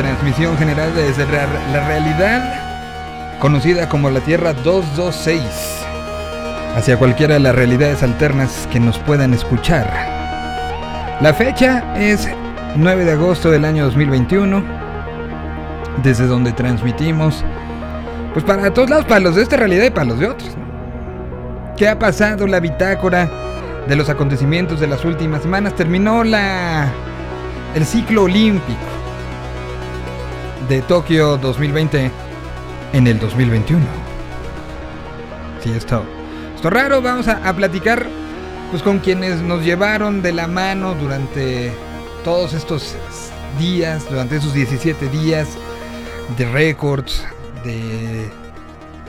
Transmisión general desde la realidad conocida como la Tierra 226 hacia cualquiera de las realidades alternas que nos puedan escuchar. La fecha es 9 de agosto del año 2021, desde donde transmitimos, pues para todos lados, para los de esta realidad y para los de otros. ¿Qué ha pasado? La bitácora de los acontecimientos de las últimas semanas terminó la el ciclo olímpico de Tokio 2020 en el 2021. Sí, esto, esto raro. Vamos a, platicar pues con quienes nos llevaron de la mano durante todos estos días, durante esos 17 días de récords, de,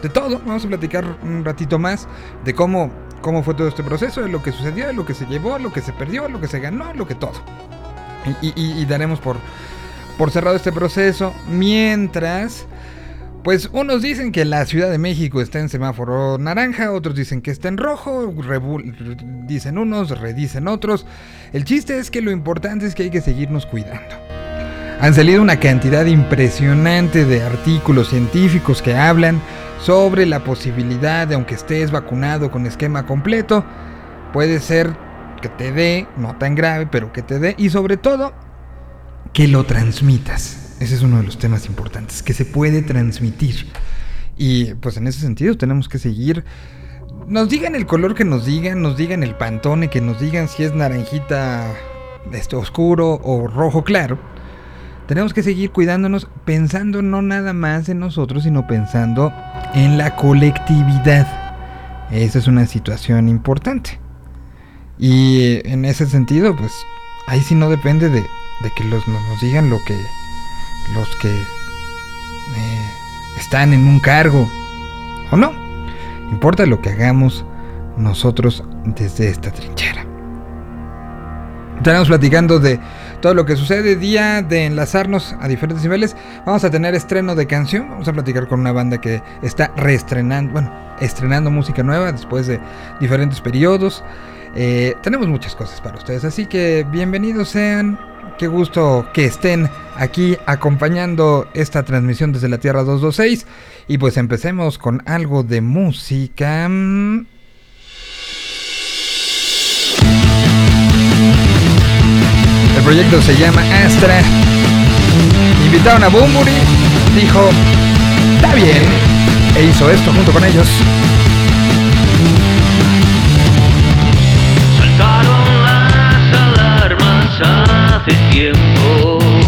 de todo. Vamos a platicar un ratito más de cómo, cómo fue todo este proceso, de lo que sucedió, de lo que se llevó, lo que se perdió, lo que se ganó, lo que todo. Y, daremos por, por cerrado este proceso. Mientras, pues unos dicen que la Ciudad de México está en semáforo naranja, otros dicen que está en rojo, dicen unos, redicen otros. El chiste es que lo importante es que hay que seguirnos cuidando. Han salido una cantidad impresionante de artículos científicos que hablan sobre la posibilidad de, aunque estés vacunado con esquema completo, puede ser que te dé, no tan grave, pero que te dé, y sobre todo, que lo transmitas. Ese es uno de los temas importantes, que se puede transmitir. Y pues en ese sentido tenemos que seguir. Nos digan el color que nos digan, nos digan el pantone, que nos digan si es naranjita este, oscuro o rojo claro. Tenemos que seguir cuidándonos, pensando no nada más en nosotros, sino pensando en la colectividad. Esa es una situación importante. Y en ese sentido, pues ahí sí no depende de, que los, nos digan lo que los que eh, están en un cargo o no. Importa lo que hagamos nosotros desde esta trinchera. Estaremos platicando de todo lo que sucede, día de enlazarnos a diferentes niveles. Vamos a tener estreno de canción, vamos a platicar con una banda que está reestrenando, bueno, estrenando música nueva después de diferentes periodos. Eh, tenemos muchas cosas para ustedes, así que bienvenidos sean. Qué gusto que estén aquí acompañando esta transmisión desde la Tierra 226. Y pues empecemos con algo de música. El proyecto se llama Astra. Invitaron a Bumburi, dijo, está bien, e hizo esto junto con ellos. Hace tiempo.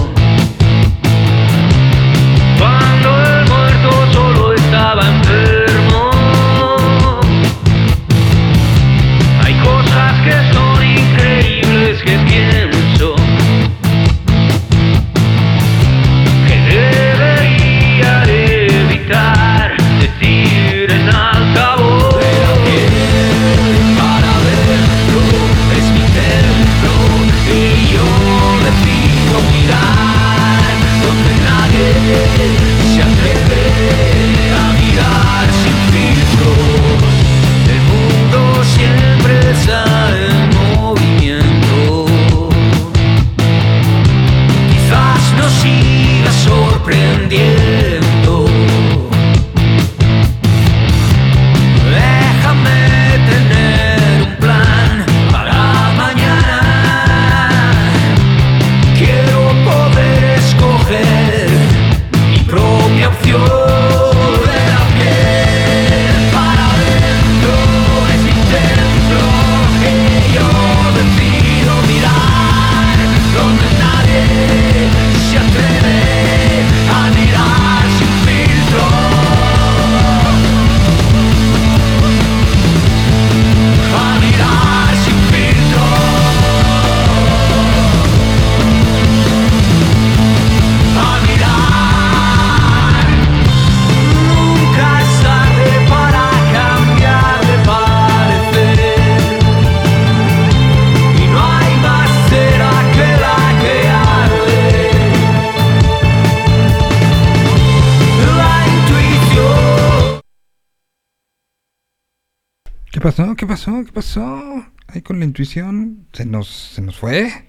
Intuición se nos, se nos fue.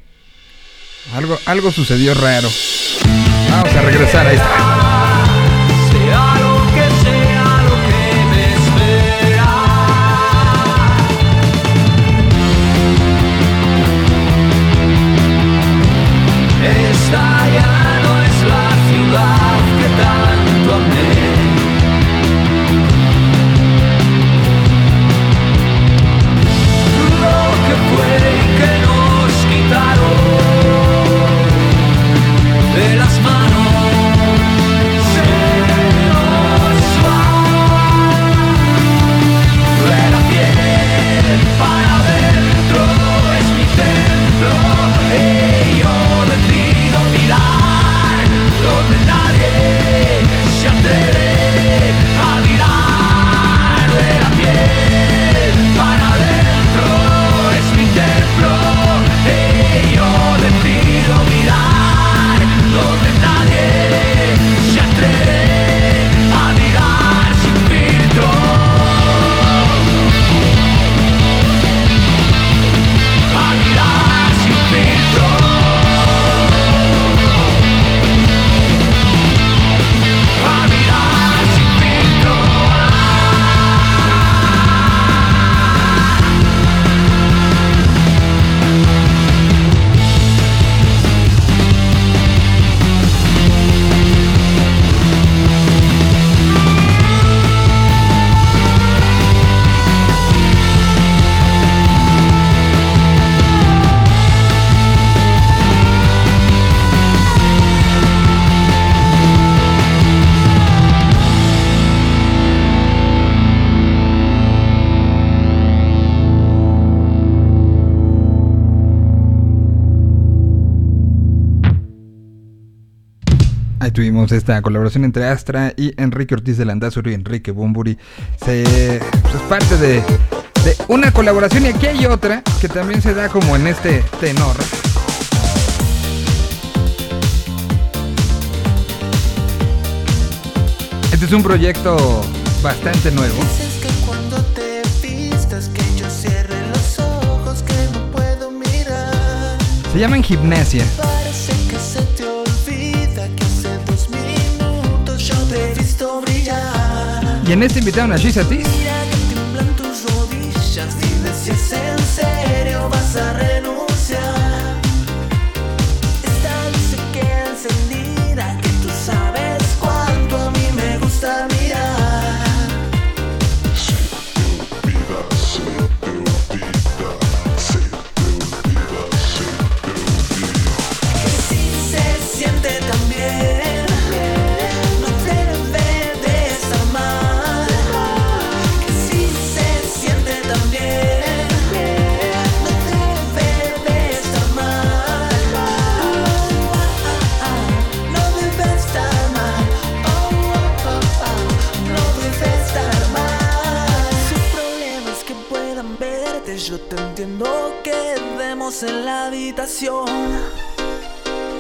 Algo, algo sucedió raro. Vamos a regresar, ahí está. Tuvimos esta colaboración entre Astra y Enrique Ortiz de Landazuri y Enrique Bumburi. Se, pues, es parte de, de una colaboración y aquí hay otra que también se da como en este tenor. Este es un proyecto bastante nuevo. Dices que cuando Y en este invitaron a Shiza Tis. Mira que Yo te entiendo. Quedemos en la habitación.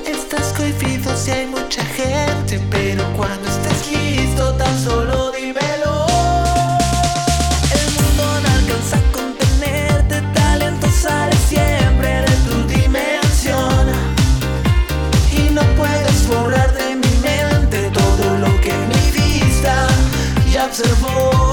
Estás cohibido si hay mucha gente, pero cuando estés listo tan solo dímelo. El mundo no alcanza a contenerte, talento sale siempre de tu dimensión. Y no puedes borrar de mi mente todo lo que mi vista ya observó.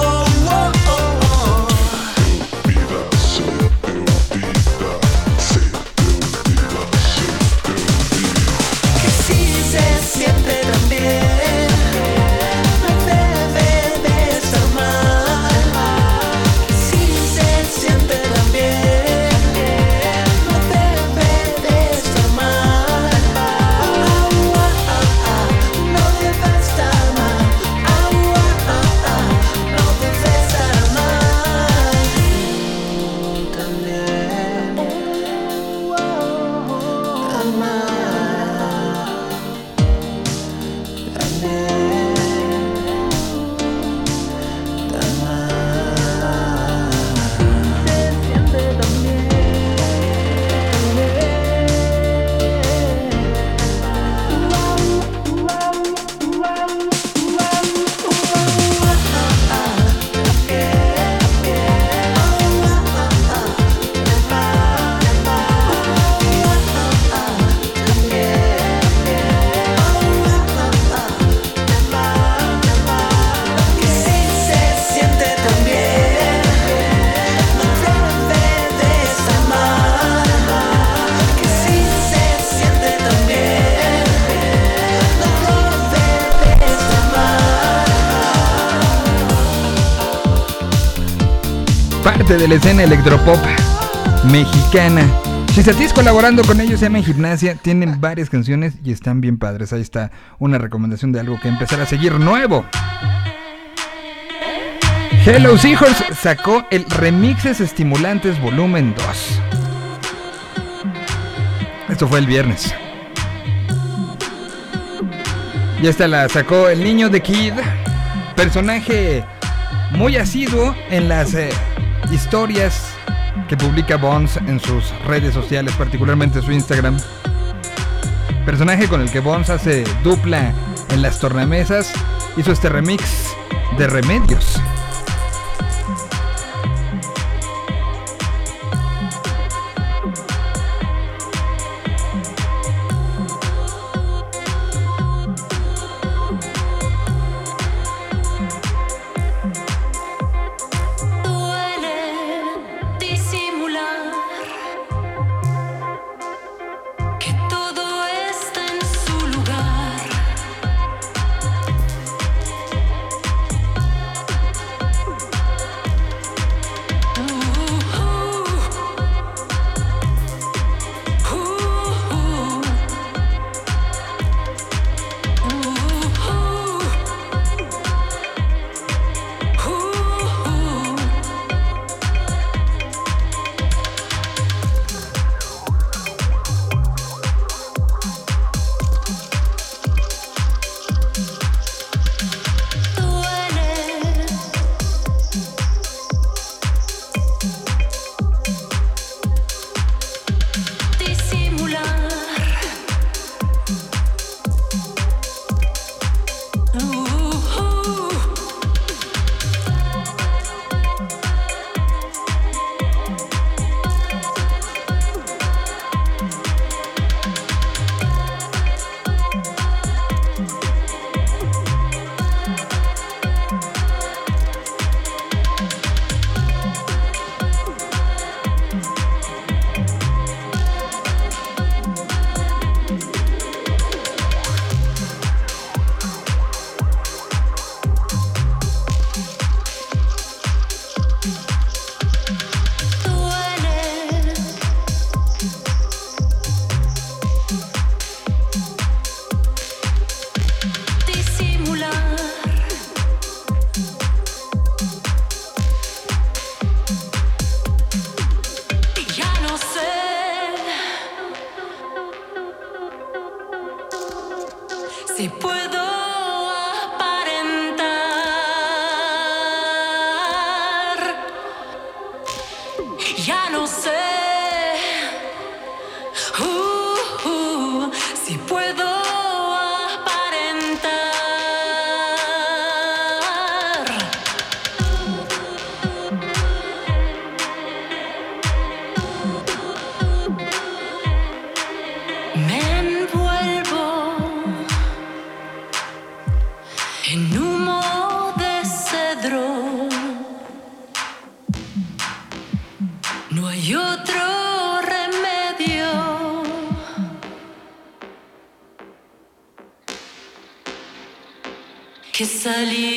De la escena electropop mexicana. Chisatis colaborando con ellos se llama Gimnasia, tienen varias canciones y están bien padres. Ahí está una recomendación de algo que empezar a seguir nuevo. Hello Seahorse sacó el Remixes Estimulantes Volumen 2. Esto fue el viernes. Y esta la sacó el niño de Kid, personaje muy asiduo en las eh, historias que publica Bones en sus redes sociales, particularmente su Instagram. Personaje con el que Bones hace dupla en las tornamesas, hizo este remix de Remedios. کہ سلی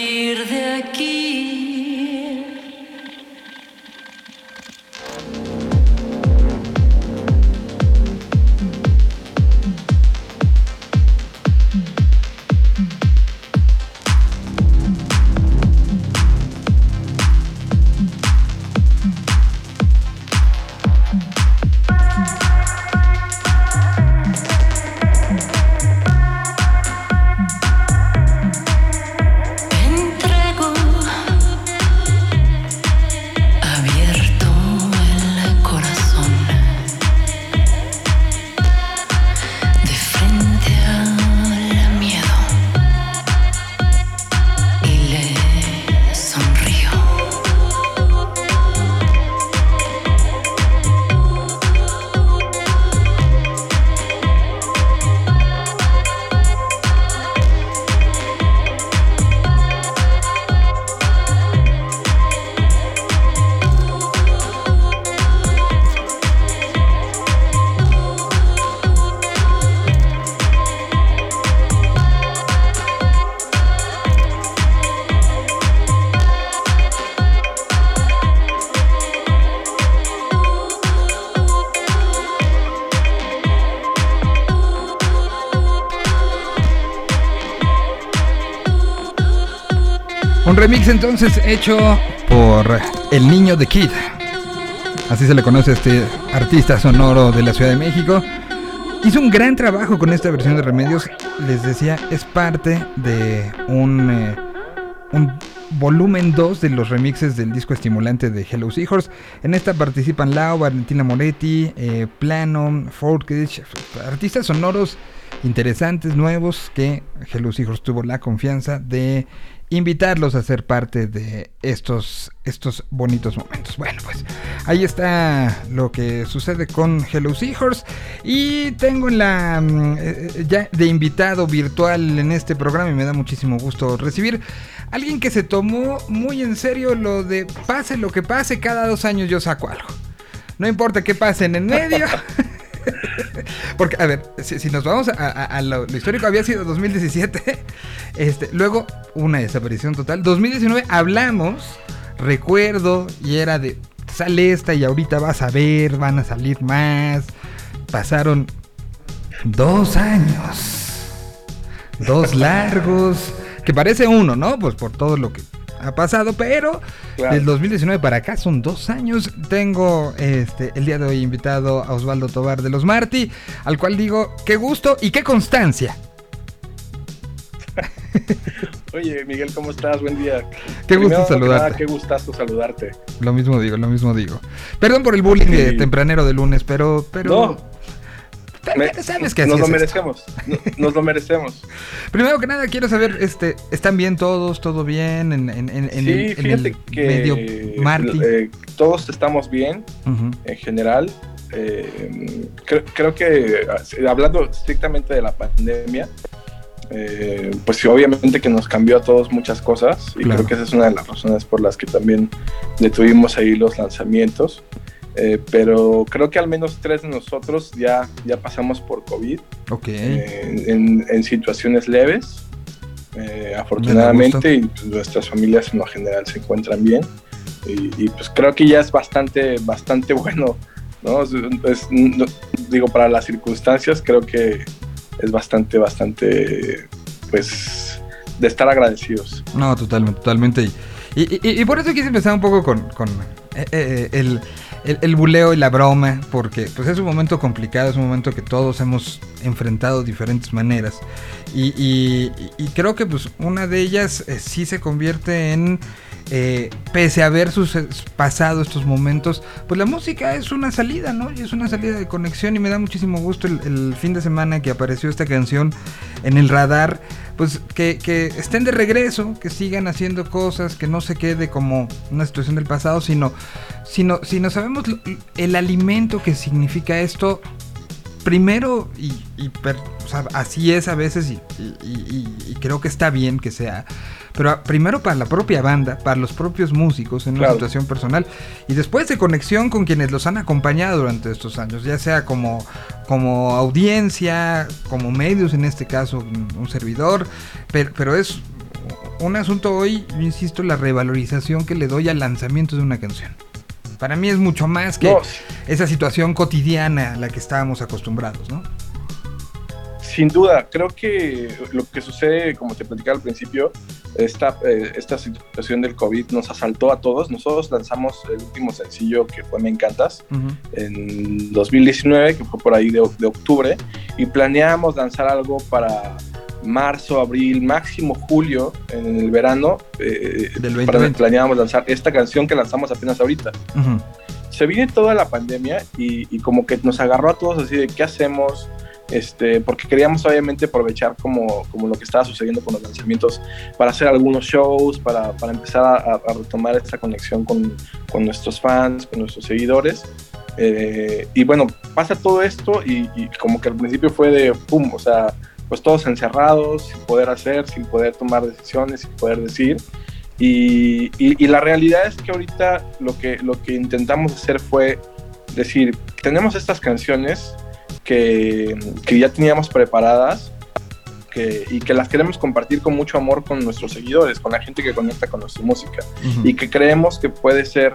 Un remix entonces hecho por El Niño de Kid. Así se le conoce a este artista sonoro de la Ciudad de México. Hizo un gran trabajo con esta versión de Remedios. Les decía, es parte de un, eh, volumen 2 de los remixes del disco estimulante de Hello Seahorse. En esta participan Lau, Valentina Moretti, eh, Plano, Folkage, artistas sonoros interesantes, nuevos, que Hello Seahorse tuvo la confianza de invitarlos a ser parte de estos, estos bonitos momentos. Bueno, pues ahí está lo que sucede con Hello Seahorse. Y tengo la mm, eh, ya de invitado virtual en este programa y me da muchísimo gusto recibir alguien que se tomó muy en serio lo de pase lo que pase, cada dos años yo saco algo. No importa qué pase en el medio. Porque, a ver, si, nos vamos a, lo, histórico, había sido 2017. Este, luego, una desaparición total. 2019 hablamos, recuerdo, y era de sale esta y ahorita vas a ver, van a salir más. Pasaron dos años. Dos largos. Que parece uno, ¿no? Pues por todo lo que ha pasado, pero del 2019 para acá son dos años. Tengo este el día de hoy invitado a Osvaldo Tobar de los Marti, al cual digo qué gusto y qué constancia. Oye, Miguel, ¿cómo estás? Buen día. Qué gusto saludarte. qué gustazo saludarte. Lo mismo digo, lo mismo digo. Perdón por el bullying de tempranero de lunes, pero, pero ¿Sabes que nos lo merecemos. nos lo merecemos. Primero que nada, quiero saber, este, ¿están bien todos? ¿Todo bien? En, en, en, sí, fíjate que medio eh, todos estamos bien en general. Eh, creo, que eh, hablando estrictamente de la pandemia, pues sí, obviamente que nos cambió a todos muchas cosas y creo que esa es una de las razones por las que también detuvimos ahí los lanzamientos. Eh, pero creo que al menos tres de nosotros ya, ya pasamos por COVID. Eh, en, situaciones leves, eh, afortunadamente, y pues, nuestras familias en lo general se encuentran bien. Y, pues creo que ya es bastante, bastante bueno, ¿no? digo, para las circunstancias, creo que es bastante, bastante, pues, de estar agradecidos. No, totalmente, totalmente. Y, y por eso quise empezar un poco con, con el el, buleo y la broma, porque pues es un momento complicado, es un momento que todos hemos enfrentado de diferentes maneras. Y, creo que pues una de ellas eh, sí se convierte en, eh, pese a haber sus, pasado estos momentos, pues la música es una salida, ¿no? Y es una salida de conexión y me da muchísimo gusto el fin de semana que apareció esta canción en el radar pues que, estén de regreso, que sigan haciendo cosas, que no se quede como una situación del pasado, sino, sino, no sabemos el alimento que significa esto, primero, y, así es a veces, y, y, creo que está bien que sea, pero primero para la propia banda, para los propios músicos en una situación personal, y después de conexión con quienes los han acompañado durante estos años, ya sea como, como audiencia, como medios en este caso, un, servidor, pero, pero es un asunto hoy, insisto, la revalorización que le doy al lanzamiento de una canción. Para mí es mucho más que esa situación cotidiana a la que estábamos acostumbrados, ¿no? Sin duda, creo que lo que sucede, como te platicaba al principio, esta, eh, esta situación del COVID nos asaltó a todos. Nosotros lanzamos el último sencillo que fue Me Encantas en 2019, que fue por ahí de, octubre, y planeábamos lanzar algo para marzo, abril, máximo julio, en el verano, eh, planeábamos lanzar esta canción que lanzamos apenas ahorita. Se viene toda la pandemia y, como que nos agarró a todos así de qué hacemos, este, porque queríamos obviamente aprovechar como, como, lo que estaba sucediendo con los lanzamientos para hacer algunos shows, para, para empezar a, retomar esta conexión con, con, nuestros fans, con nuestros seguidores. Eh, y bueno, pasa todo esto y, y, como que al principio fue de pum, o sea, pues todos encerrados, sin poder hacer, sin poder tomar decisiones, sin poder decir. Y, y, la realidad es que ahorita lo que, lo que intentamos hacer fue decir, tenemos estas canciones que, que ya teníamos preparadas que, y que las queremos compartir con mucho amor con nuestros seguidores, con la gente que conecta con nuestra música y que creemos que puede ser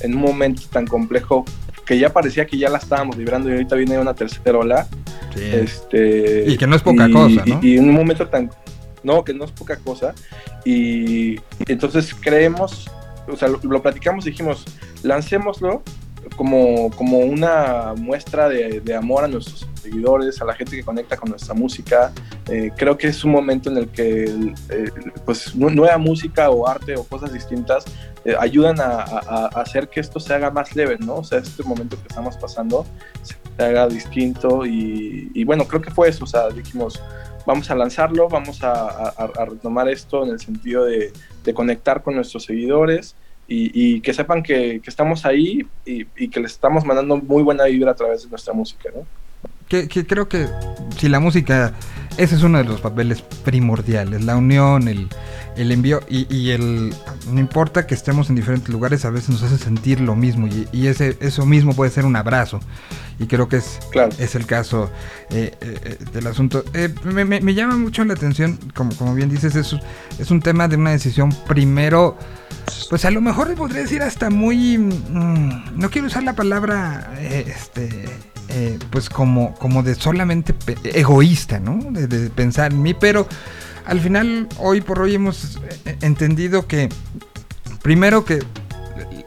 en un momento tan complejo que ya parecía que ya la estábamos librando y ahorita viene una tercera ola. Este, y que no es poca cosa, ¿no? Y, en un momento tan... no, que no es poca cosa. Y, entonces creemos, o sea, lo, lo platicamos, dijimos, lancémoslo como, como una muestra de, de, amor a nuestros seguidores, a la gente que conecta con nuestra música. Eh, creo que es un momento en el que eh, pues, nueva música o arte o cosas distintas eh, ayudan a, a, a, hacer que esto se haga más leve, ¿no? O sea, este momento que estamos pasando se haga distinto y, y bueno, creo que fue eso, o sea, dijimos, vamos a lanzarlo, vamos a, a retomar esto en el sentido de, de conectar con nuestros seguidores y, y que sepan que, que estamos ahí y, y, que les estamos mandando muy buena vibra a través de nuestra música, ¿no? Que, que, creo que si la música, ese es uno de los papeles primordiales, la unión, el, el envío y, y, el no importa que estemos en diferentes lugares, a veces nos hace sentir lo mismo y, y ese, eso mismo puede ser un abrazo y creo que es, claro. es el caso eh, eh, del asunto. Eh, me, me, me, llama mucho la atención, como, como bien dices, es, es un tema de una decisión primero pues a lo mejor podría decir hasta muy mmm, no quiero usar la palabra eh, este eh, pues como como de solamente egoísta no de, de, pensar en mí pero al final hoy por hoy hemos eh, entendido que primero que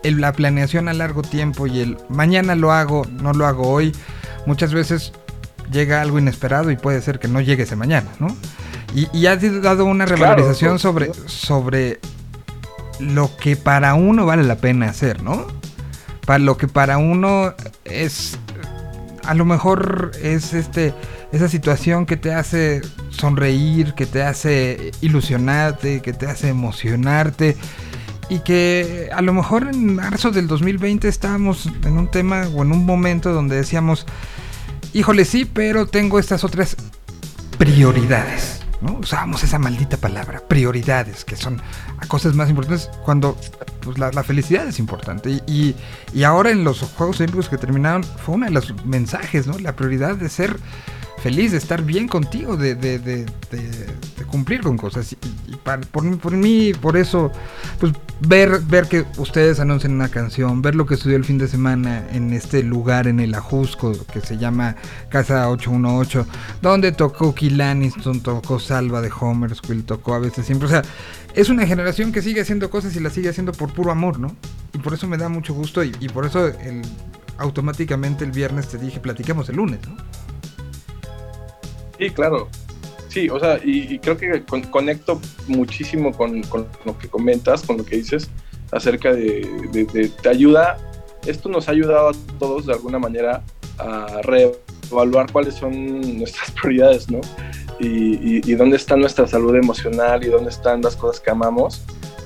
el, la planeación a largo tiempo y el mañana lo hago no lo hago hoy muchas veces llega algo inesperado y puede ser que no llegue ese mañana no y, y has dado una revalorización claro, sobre sobre lo que para uno vale la pena hacer, ¿no? Para lo que para uno es a lo mejor es este esa situación que te hace sonreír, que te hace ilusionarte, que te hace emocionarte y que a lo mejor en marzo del 2020 estábamos en un tema o en un momento donde decíamos, híjole sí, pero tengo estas otras prioridades. Usábamos esa maldita palabra, prioridades, que son cosas más importantes cuando pues, la, la, felicidad es importante. Y, y, y, ahora en los Juegos Olímpicos que terminaron fue uno de los mensajes, ¿no? La prioridad de ser feliz, de estar bien contigo, de, de, de, de cumplir con cosas. Y, para, por, por, mí, por eso, pues ver, ver que ustedes anuncian una canción, ver lo que estudió el fin de semana en este lugar, en el Ajusco, que se llama Casa 818, donde tocó Killaniston, tocó Salva de Homersquill, tocó a veces siempre, o sea, es una generación que sigue haciendo cosas y las sigue haciendo por puro amor, ¿no? Y por eso me da mucho gusto y, y por eso automáticamente el viernes te dije, platiquemos el lunes, ¿no? Sí, claro. Sí, o sea, y, creo que con, conecto muchísimo con, con, lo que comentas, con lo que dices acerca de, de, de, te ayuda, esto nos ha ayudado a todos de alguna manera a reevaluar cuáles son nuestras prioridades, ¿no? Y, y, y, dónde está nuestra salud emocional y dónde están las cosas que amamos.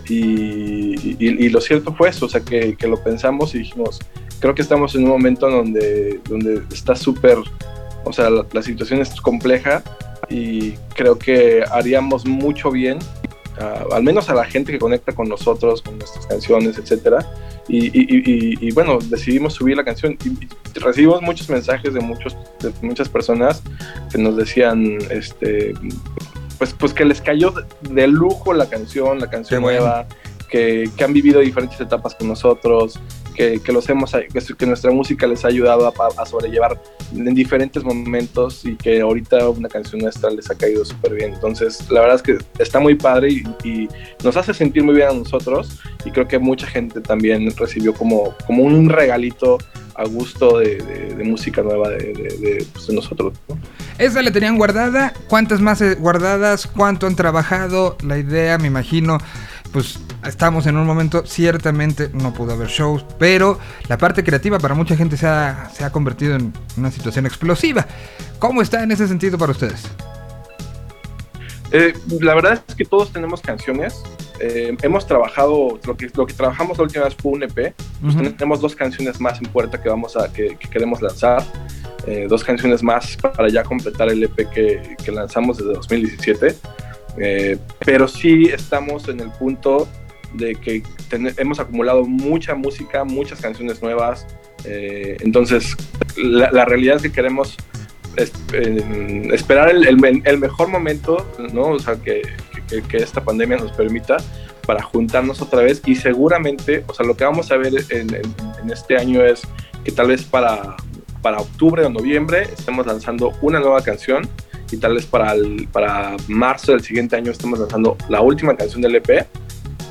Y, y lo cierto fue eso, o sea, que, que, lo pensamos y dijimos, creo que estamos en un momento donde, donde está súper, o sea, la, la, situación es compleja y creo que haríamos mucho bien, uh, al menos a la gente que conecta con nosotros, con nuestras canciones, etcétera. Y, y, bueno, decidimos subir la canción y, recibimos muchos mensajes de, muchos, de muchas personas que nos decían, este, pues, pues que les cayó de lujo la canción, la canción nueva, que, que, han vivido diferentes etapas con nosotros, que, que los hemos, que, nuestra música les ha ayudado a, a, sobrellevar en diferentes momentos y que ahorita una canción nuestra les ha caído súper bien. Entonces, la verdad es que está muy padre y, y, nos hace sentir muy bien a nosotros y creo que mucha gente también recibió como, como un regalito a gusto de, de, de música nueva de, de pues nosotros. ¿no? Esa la tenían guardada, ¿cuántas más guardadas? ¿Cuánto han trabajado? La idea, me imagino, pues estamos en un momento, ciertamente no pudo haber shows, pero la parte creativa para mucha gente se ha, se ha convertido en una situación explosiva. ¿Cómo está en ese sentido para ustedes? Eh, la verdad es que todos tenemos canciones. Eh, hemos trabajado, lo que, lo que trabajamos la última vez fue un EP. Pues uh -huh. Tenemos dos canciones más en puerta que, vamos a, que, que queremos lanzar. Eh, dos canciones más para ya completar el EP que, que lanzamos desde 2017. Eh, pero sí estamos en el punto de que hemos acumulado mucha música, muchas canciones nuevas. Eh, entonces, la, realidad es que queremos es, esperar el, mejor momento, ¿no? O sea, que, que, esta pandemia nos permita para juntarnos otra vez y seguramente, o sea, lo que vamos a ver en, en, en este año es que tal vez para, para octubre o noviembre estemos lanzando una nueva canción y tal vez para, para marzo del siguiente año estamos lanzando la última canción del EP.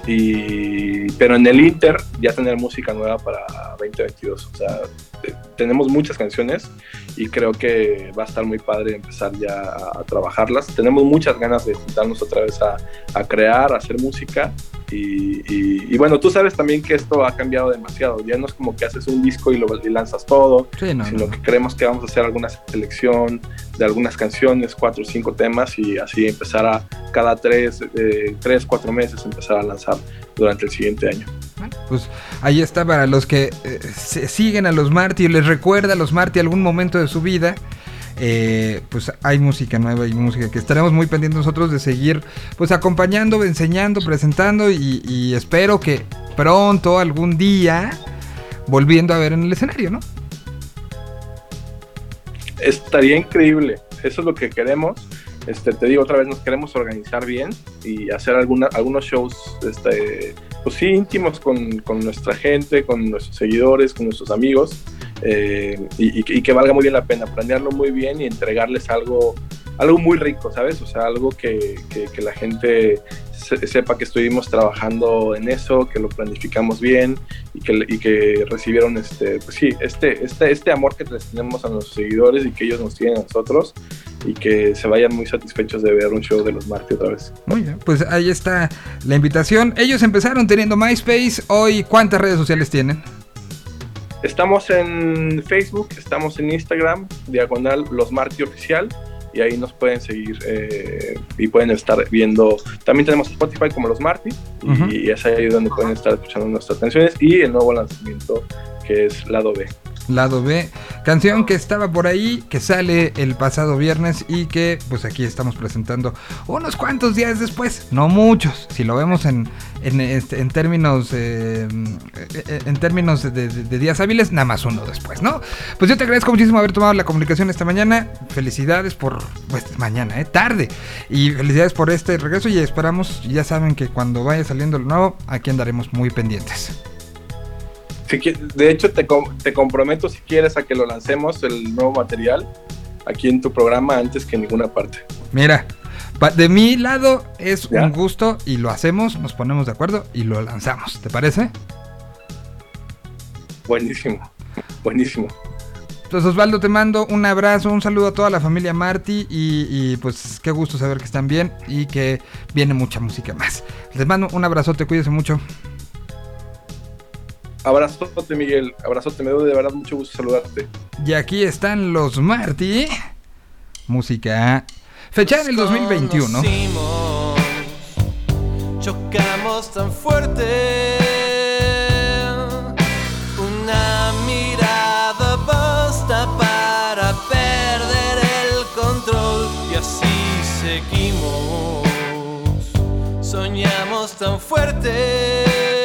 Y, pero en el Inter ya tener música nueva para 2022. O sea, te- tenemos muchas canciones y creo que va a estar muy padre empezar ya a, a trabajarlas. Tenemos muchas ganas de juntarnos otra vez a, a crear, a hacer música. Y, y- y bueno, tú sabes también que esto ha cambiado demasiado. Ya no es como que haces un disco y lo y lanzas todo, Sí, no, sino no. que creemos que vamos a hacer alguna selección de algunas canciones, cuatro o cinco temas y así empezar a cada tres, eh, tres, cuatro meses empezar a lanzar durante el siguiente año. Pues ahí está para los que eh, se- siguen a los Marty, les recuerda a los Marty algún momento de su vida. Eh, pues hay música nueva y música que estaremos muy pendientes nosotros de seguir pues acompañando, enseñando, presentando y, espero que pronto algún día volviendo a ver en el escenario, ¿no? Estaría increíble, eso es lo que queremos. Este, te digo otra vez, nos queremos organizar bien y hacer alguna, algunos shows, este, pues sí, íntimos con nuestra gente, con nuestros seguidores, con nuestros amigos, eh, y, y que- valga muy bien la pena, planearlo muy bien y entregarles algo, algo muy rico, ¿sabes? O sea, algo que, que- que la gente se- sepa que estuvimos trabajando en eso, que lo planificamos bien y que, y que recibieron este, pues sí, este, este, este amor que les tenemos a nuestros seguidores y que ellos nos tienen a nosotros y que se vayan muy satisfechos de ver un show de los Marty otra vez. Muy bien, pues ahí está la invitación. Ellos empezaron teniendo MySpace, hoy ¿cuántas redes sociales tienen? Estamos en Facebook, estamos en Instagram, diagonal Los Marty Oficial, y ahí nos pueden seguir eh, y pueden estar viendo. También tenemos Spotify como Los Marty, y, Ujú. y es ahí donde pueden estar escuchando nuestras canciones y el nuevo lanzamiento que es Lado B. Lado B, canción que estaba por ahí, que sale el pasado viernes y que pues aquí estamos presentando unos cuantos días después, no muchos, si lo vemos en, en, este, en términos eh, eh, en términos de, de- de días hábiles, nada más uno después, ¿no? Pues yo te agradezco muchísimo haber tomado la comunicación esta mañana, felicidades por, pues mañana, eh, tarde, y felicidades por este regreso y esperamos, ya saben que cuando vaya saliendo lo nuevo, aquí andaremos muy pendientes. Si de hecho, te, te comprometo si quieres a que lo lancemos el nuevo material aquí en tu programa antes que en ninguna parte. Mira, de mi lado es ¿Ya? un gusto y lo hacemos, nos ponemos de acuerdo y lo lanzamos. ¿Te parece? Buenísimo, buenísimo. Entonces Osvaldo te mando un abrazo, un saludo a toda la familia Marty y, y, pues qué gusto saber que están bien y que viene mucha música más. Les mando un abrazote, cuídense mucho. Abrazote, Miguel. Abrazote, me doy de verdad mucho gusto saludarte. Y aquí están los Marty. Música fecha en el 2021. Conocimos, Chocamos tan fuerte. Una mirada basta para perder el control. Y así seguimos. Soñamos tan fuerte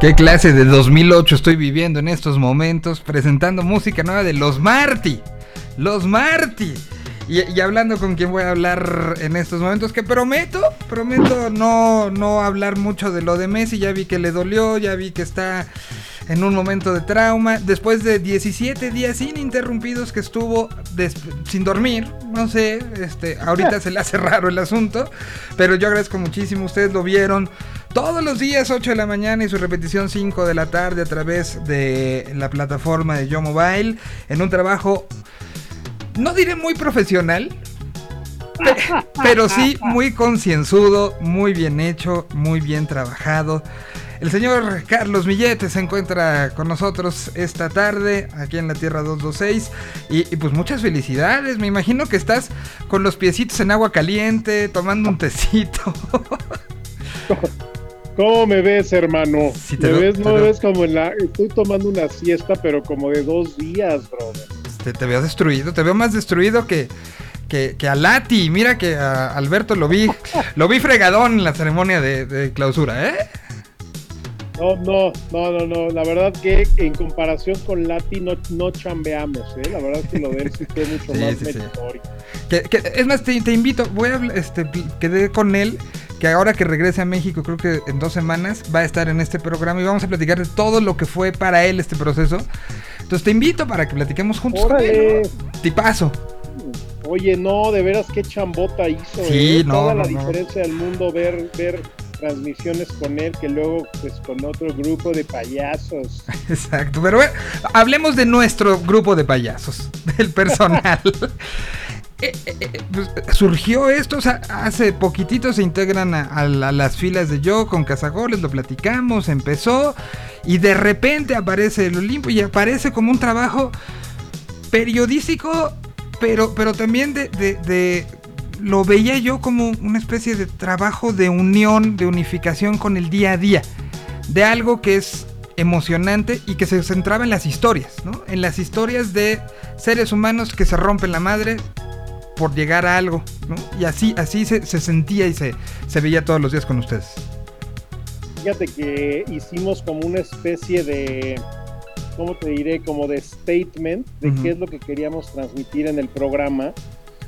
¿Qué clase de 2008 estoy viviendo en estos momentos? Presentando música nueva de Los Marty. Los Marty. Y, y hablando con quien voy a hablar en estos momentos, que prometo, prometo no, no hablar mucho de lo de Messi. Ya vi que le dolió, ya vi que está en un momento de trauma. Después de 17 días ininterrumpidos que estuvo sin dormir, no sé, este, ahorita se le hace raro el asunto, pero yo agradezco muchísimo, ustedes lo vieron. Todos los días 8 de la mañana y su repetición 5 de la tarde a través de la plataforma de Yo Mobile en un trabajo no diré muy profesional, pe- pero sí muy concienzudo, muy bien hecho, muy bien trabajado. El señor Carlos Millete se encuentra con nosotros esta tarde aquí en la Tierra 226 y, y pues muchas felicidades. Me imagino que estás con los piecitos en agua caliente, tomando un tecito. ¿Cómo me ves, hermano? Sí, te me veo- ves, te no me ves como en la. Estoy tomando una siesta, pero como de dos días, brother. Te, te veo destruido, te veo más destruido que, que, que a Lati. Mira que a Alberto lo vi, lo vi fregadón en la ceremonia de, de clausura, ¿eh? No, no, no, no, no. La verdad que en comparación con Lati no, no chambeamos, ¿eh? La verdad que lo de él sí fue mucho Sí, más sí, sí. meritorio. Que, que- es más, te, te invito, voy a este, quedé con él, que ahora que regrese a México, creo que en dos semanas, va a estar en este programa y vamos a platicar de todo lo que fue para él este proceso. Entonces te invito para que platiquemos juntos con él, Órale. ¿no? Tipazo. Oye, no, de veras qué chambota hizo, Sí, ¿eh? no, Toda no, la no. diferencia del mundo ver, ver transmisiones con él que luego pues con otro grupo de payasos. Exacto, pero bueno, hablemos de nuestro grupo de payasos, del personal. Eh, eh, eh, pues, surgió esto, o sea, hace poquitito se integran a, a la- a las filas de yo con Cazagoles, lo platicamos, empezó y de repente aparece el Olimpo y aparece como un trabajo periodístico, pero, pero también de, lo veía yo como una especie de trabajo de unión, de unificación con el día a día, de algo que es emocionante y que se centraba en las historias. En las historias de seres humanos que se rompen la madre por llegar a algo, ¿no? Y así, así se, se sentía y se, se veía todos los días con ustedes. Fíjate que hicimos como una especie de, ¿cómo te diré? Como de statement de qué es lo que queríamos transmitir en el programa.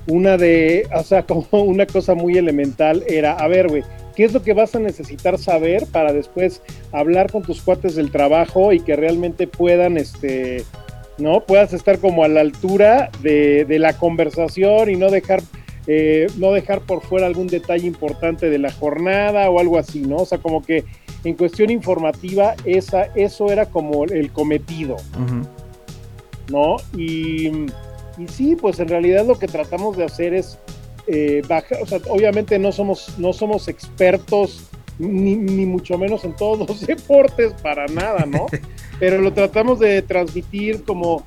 Una de, o sea, como una cosa muy elemental era, a ver, güey, ¿qué es lo que vas a necesitar saber para después hablar con tus cuates del trabajo y que realmente puedan, este, ¿no? Puedas estar como a la altura de, de la conversación y no dejar eh, no dejar por fuera algún detalle importante de la jornada o algo así, ¿no? O sea, como que en cuestión informativa, esa, eso era como el cometido, ¿no? Y, y sí, pues en realidad lo que tratamos de hacer es eh, bajar, o sea, obviamente no somos, no somos expertos, ni, ni mucho menos en todos los deportes, para nada, ¿no? Pero lo tratamos de transmitir como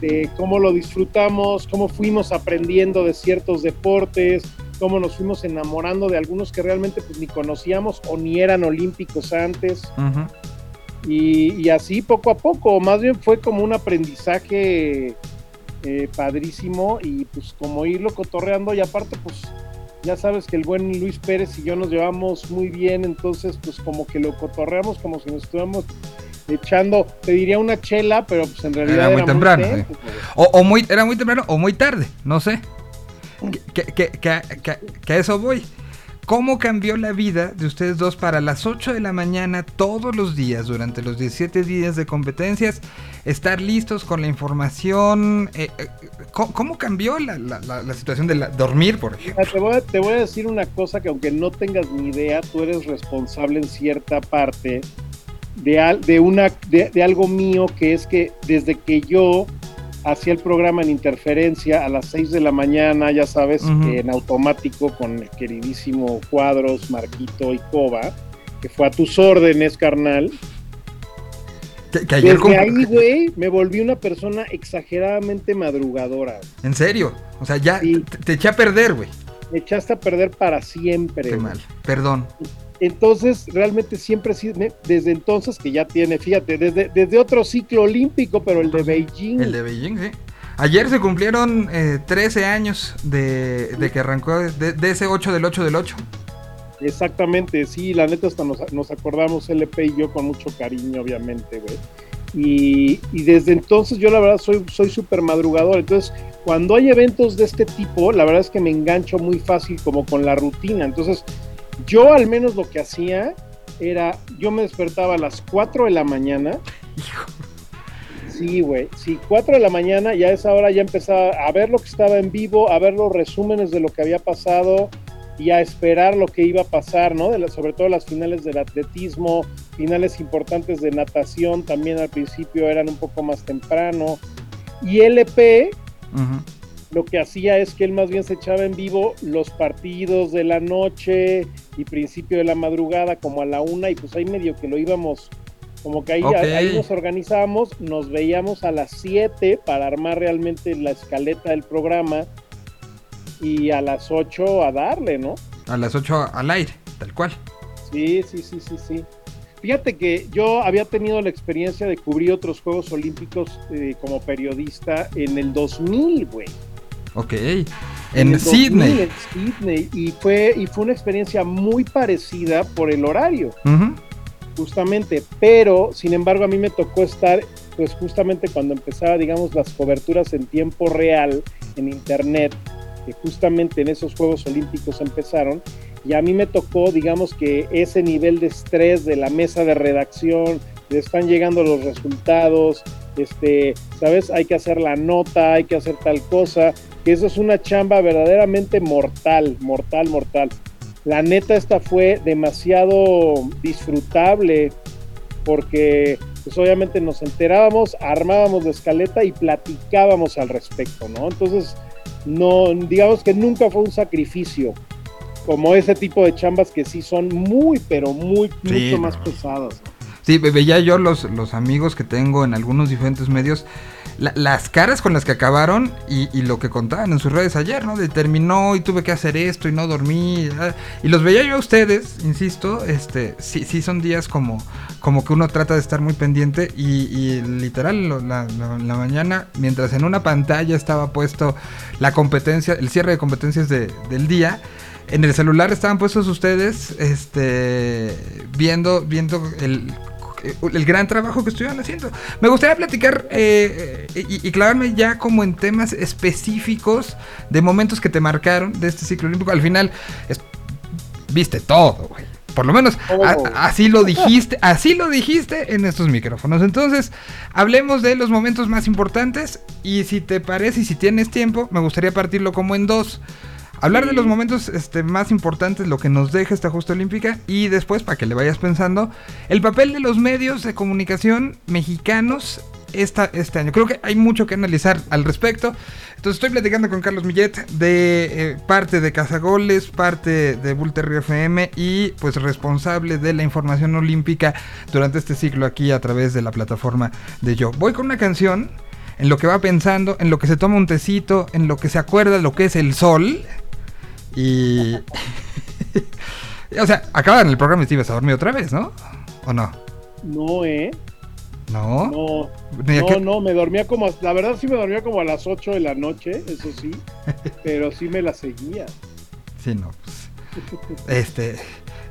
de cómo lo disfrutamos, cómo fuimos aprendiendo de ciertos deportes, cómo nos fuimos enamorando de algunos que realmente pues ni conocíamos o ni eran olímpicos antes. Y así poco a poco, más bien fue como un aprendizaje eh, padrísimo y pues como irlo cotorreando y aparte pues ya sabes que el buen Luis Pérez y yo nos llevamos muy bien, entonces pues como que lo cotorreamos como si nos estuviéramos echando, te diría una chela, pero pues en realidad Era muy temprano, temprano. sí. O, o muy, era muy temprano o muy tarde, no sé. Que, que- que- que- que a eso voy. ¿Cómo cambió la vida de ustedes dos para las 8 de la mañana todos los días durante los 17 días de competencias? Estar listos con la información. eh, eh, ¿cómo, cambió la, la- la- la situación de dormir, por ejemplo? Te voy, a, decir una cosa que aunque no tengas ni idea, tú eres responsable en cierta parte de algo mío, que es que desde que yo hacía el programa en interferencia a las 6 de la mañana, ya sabes, en automático con el queridísimo Cuadros, Marquito y Coba, que fue a tus órdenes, carnal. Que, que ayer Desde ahí, güey, me volví una persona exageradamente madrugadora. En serio. O sea, ya Sí. te, te eché a perder, güey. Me echaste a perder para siempre. Qué mal. Perdón. Entonces, realmente siempre desde entonces que ya tiene, fíjate, desde, desde otro ciclo olímpico, pero el de Beijing. El de Beijing, sí. Ayer se cumplieron eh, 13 años de, de que arrancó de, de ese 8 del 8 del 8. Exactamente, sí, la neta hasta nos, nos acordamos LP y yo con mucho cariño, obviamente, güey. Y, y desde entonces yo la verdad soy soy súper madrugador, entonces cuando hay eventos de este tipo, la verdad es que me engancho muy fácil como con la rutina, entonces yo al menos lo que hacía era, yo me despertaba a las 4 de la mañana. Sí, güey, sí, 4 de la mañana, ya a esa hora ya empezaba a ver lo que estaba en vivo, a ver los resúmenes de lo que había pasado y a esperar lo que iba a pasar, ¿no? De la- sobre todo las finales del atletismo, finales importantes de natación, también al principio eran un poco más temprano. Y LP, Ujú. Lo que hacía es que él más bien se echaba en vivo los partidos de la noche y principio de la madrugada como a la una y pues ahí medio que lo íbamos como que ahí, ahí nos organizábamos, nos veíamos a las 7 para armar realmente la escaleta del programa y a las 8 a darle, ¿no? A las 8 al aire, tal cual. Sí, sí, sí, sí, sí. Fíjate que yo había tenido la experiencia de cubrir otros Juegos Olímpicos eh, como periodista en el 2000, güey. Ok. En, 2000, Sydney. En Sydney. Y fue, y fue una experiencia muy parecida por el horario, justamente. Pero, sin embargo, a mí me tocó estar, pues justamente cuando empezaba, digamos, las coberturas en tiempo real en Internet, que justamente en esos Juegos Olímpicos empezaron. Y a mí me tocó, digamos, que ese nivel de estrés de la mesa de redacción, están llegando los resultados, este, ¿sabes? Hay que hacer la nota, hay que hacer tal cosa, que eso es una chamba verdaderamente mortal, mortal, mortal. La neta esta fue demasiado disfrutable porque pues obviamente nos enterábamos, armábamos la escaleta y platicábamos al respecto, ¿no? Entonces, no, digamos que nunca fue un sacrificio como ese tipo de chambas que sí son muy, pero muy, Sí, mucho no. más pesadas. Sí, ve- veía yo los, los amigos que tengo en algunos diferentes medios, la- las caras con las que acabaron y, lo que contaban en sus redes ayer, ¿no? De terminó y tuve que hacer esto y no dormí. ah, Y los veía yo a ustedes, insisto, este, sí, sí son días como, como que uno trata de estar muy pendiente y, literal lo- la, mañana, mientras en una pantalla estaba puesto la competencia, el cierre de competencias de- del día. En el celular estaban puestos ustedes, este, viendo, viendo el, el gran trabajo que estuvieron haciendo. Me gustaría platicar eh, eh, y, y clavarme ya como en temas específicos de momentos que te marcaron de este ciclo olímpico. Al final, es- viste todo, güey. Por lo menos a- así lo dijiste, así lo dijiste en estos micrófonos. Entonces, hablemos de los momentos más importantes y si te parece y si tienes tiempo, me gustaría partirlo como en dos. Hablar de los momentos este, más importantes, lo que nos deja esta justa olímpica y después, para que le vayas pensando, el papel de los medios de comunicación mexicanos esta, este año. Creo que hay mucho que analizar al respecto. Entonces estoy platicando con Carlos Millet de eh, parte de Cazagoles, parte de Bull Terrier FM y pues responsable de la información olímpica durante este ciclo aquí a través de la plataforma de Yo. Voy con una canción en lo que va pensando, en lo que se toma un tecito, en lo que se acuerda lo que es el sol. Y. o sea, acaban el programa y te ibas a dormir otra vez, ¿no? ¿O no? No, ¿eh? No. No, no, no, me dormía como, la verdad sí me dormía como a las 8 de la noche, eso sí, pero sí me la seguía. Sí, no, pues. Este.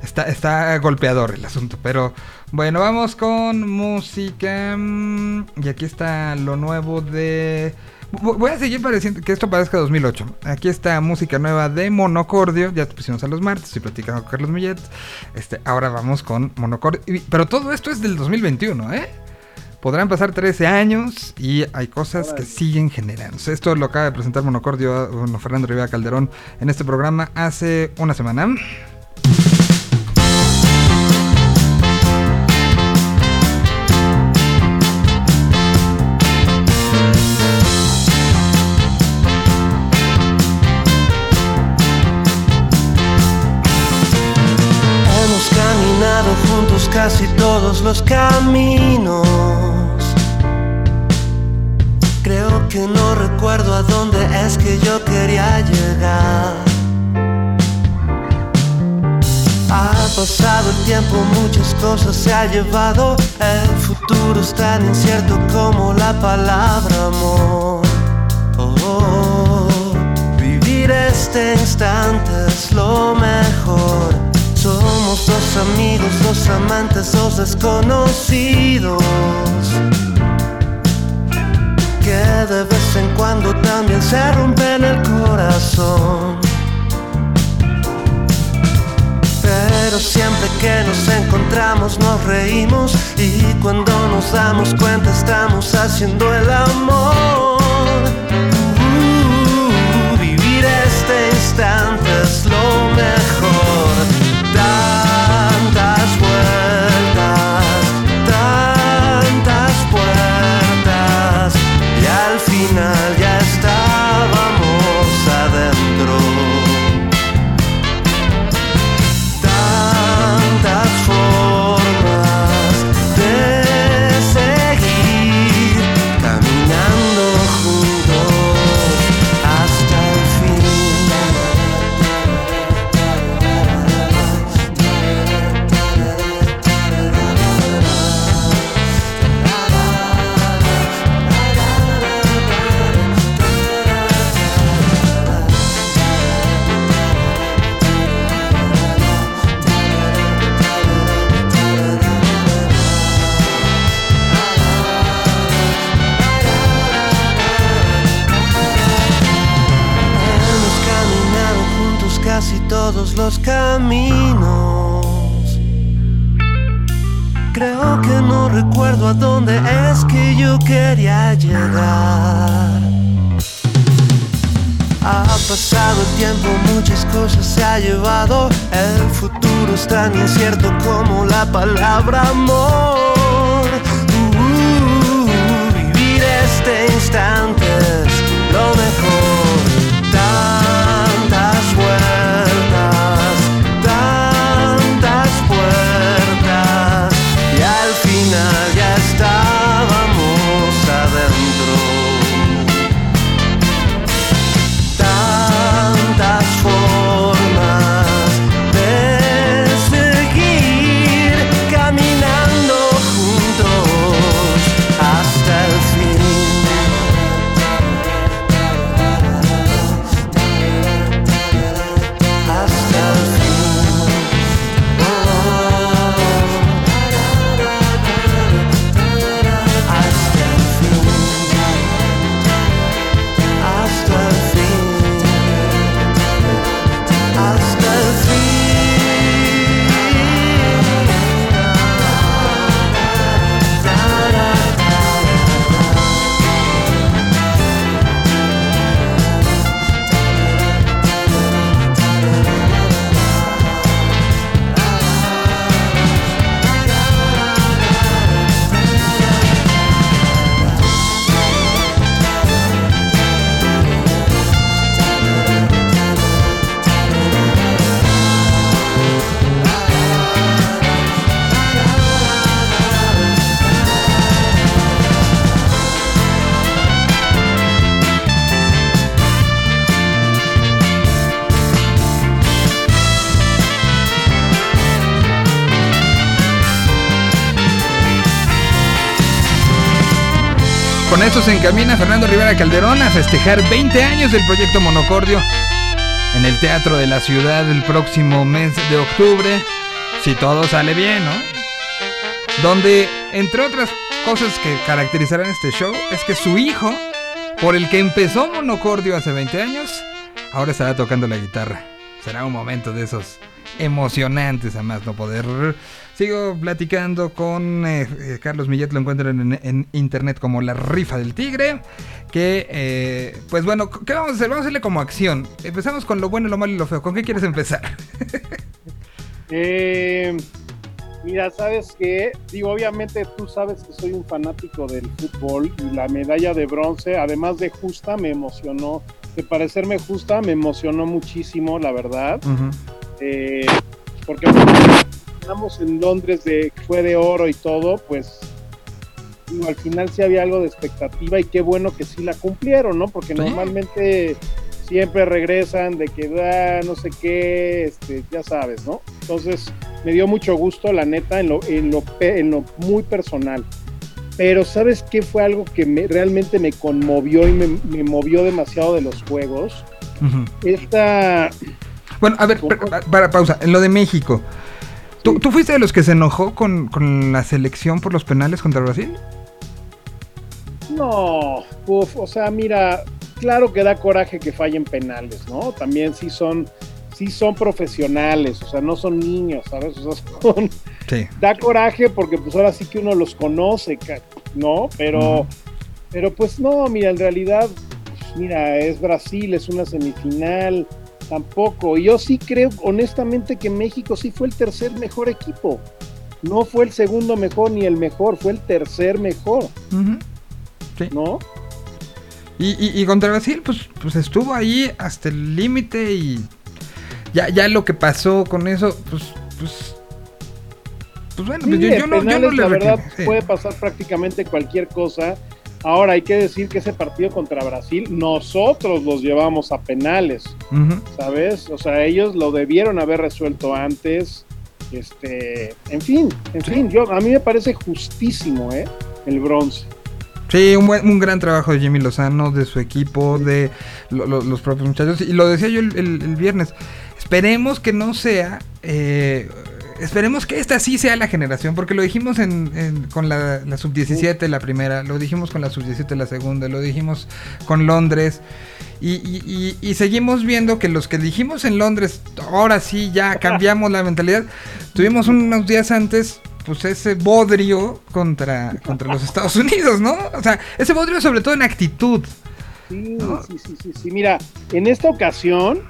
Está, está golpeador el asunto, pero bueno, vamos con música. mm, Y aquí está lo nuevo de. Vo- Voy a seguir pareciendo que esto parezca 2008. Aquí está música nueva de Monocordio. Ya te pusimos a los martes. Estoy platicando con Carlos Millet. Este, ahora vamos con Monocordio. Y- Pero todo esto es del 2021, ¿eh? Podrán pasar 13 años y hay cosas que siguen generándose. Esto lo acaba de presentar Monocordio, bueno, Fernando Rivera Calderón, en este programa hace una semana. Los caminos. Creo que no recuerdo a dónde es que yo quería llegar. Ha pasado el tiempo, muchas cosas se ha llevado. El futuro es tan incierto como la palabra amor. Oh, vivir este instante es lo mejor. Somos dos amigos, dos amantes, dos desconocidos. Que de vez en cuando también se rompen el corazón. Pero siempre que nos encontramos nos reímos y cuando nos damos cuenta estamos haciendo el amor. Uh, vivir este instante es lo mejor. Caminos. Creo que no recuerdo a dónde es que yo quería llegar. Ha pasado el tiempo, muchas cosas se ha llevado. El futuro es tan incierto como la palabra amor. Uh, vivir este instante Con esto se encamina Fernando Rivera Calderón a festejar 20 años del proyecto Monocordio en el Teatro de la Ciudad el próximo mes de octubre, si todo sale bien, ¿no? Donde, entre otras cosas que caracterizarán este show, es que su hijo, por el que empezó Monocordio hace 20 años, ahora estará tocando la guitarra. Será un momento de esos emocionantes a más no poder. Sigo platicando con eh, eh, Carlos Millet, lo encuentran en, en, internet como La Rifa del Tigre. Que, eh, pues bueno, ¿qué vamos a hacer? Vamos a hacerle como acción. Empezamos con lo bueno, lo malo y lo feo. ¿Con qué quieres empezar? Eh, mira, sabes que, digo, obviamente tú sabes que soy un fanático del fútbol y la medalla de bronce, además de justa, me emocionó. De parecerme justa, me emocionó muchísimo, la verdad. Uh -huh. Eh, porque estamos en Londres de fue de oro y todo, pues digo, al final sí había algo de expectativa y qué bueno que sí la cumplieron, ¿no? Porque normalmente siempre regresan de que da no sé qué, este, ya sabes, ¿no? Entonces me dio mucho gusto, la neta, en lo, en lo, en lo muy personal. Pero ¿sabes qué fue algo que me, realmente me conmovió y me, me, movió demasiado de los juegos? Uh -huh. Esta Bueno, a ver, para, para pausa, en lo de México. ¿Tú, Sí. ¿Tú fuiste de los que se enojó con, con la selección por los penales contra Brasil? No, uf, o sea, mira, claro que da coraje que fallen penales, ¿no? También sí son, sí son profesionales, o sea, no son niños, ¿sabes? O sea, son, Sí. da coraje porque pues ahora sí que uno los conoce, ¿no? Pero, pero pues no, mira, en realidad, pues, mira, es Brasil, es una semifinal, tampoco. Yo sí creo, honestamente, que México sí fue el tercer mejor equipo. No fue el segundo mejor ni el mejor, fue el tercer mejor. Sí. ¿no? Y, y- y contra Brasil, pues, pues estuvo ahí hasta el límite y ya, ya lo que pasó con eso, pues, pues, pues bueno, pues Sí, yo, en yo no, yo no le la verdad sí. puede pasar prácticamente cualquier cosa. Ahora hay que decir que ese partido contra Brasil nosotros los llevamos a penales. ¿sabes? O sea, ellos lo debieron haber resuelto antes. Este, en fin, en Sí. fin, yo a mí me parece justísimo, ¿eh? El bronce. Sí, un, buen- un gran trabajo de Jimmy Lozano, de su equipo, de lo- lo- los propios muchachos. Y lo decía yo el, el- el viernes. Esperemos que no sea. eh, esperemos que esta sí sea la generación. Porque lo dijimos en, en- con la, la sub-17, la primera. Lo dijimos con la sub-17, la segunda. Lo dijimos con Londres. Y, y- y- y seguimos viendo que los que dijimos en Londres, ahora sí ya cambiamos la mentalidad. Tuvimos unos días antes, pues ese bodrio contra, contra los Estados Unidos, ¿no? O sea, ese bodrio sobre todo en actitud. Sí, ¿No? sí, sí, sí, sí. Mira, en esta ocasión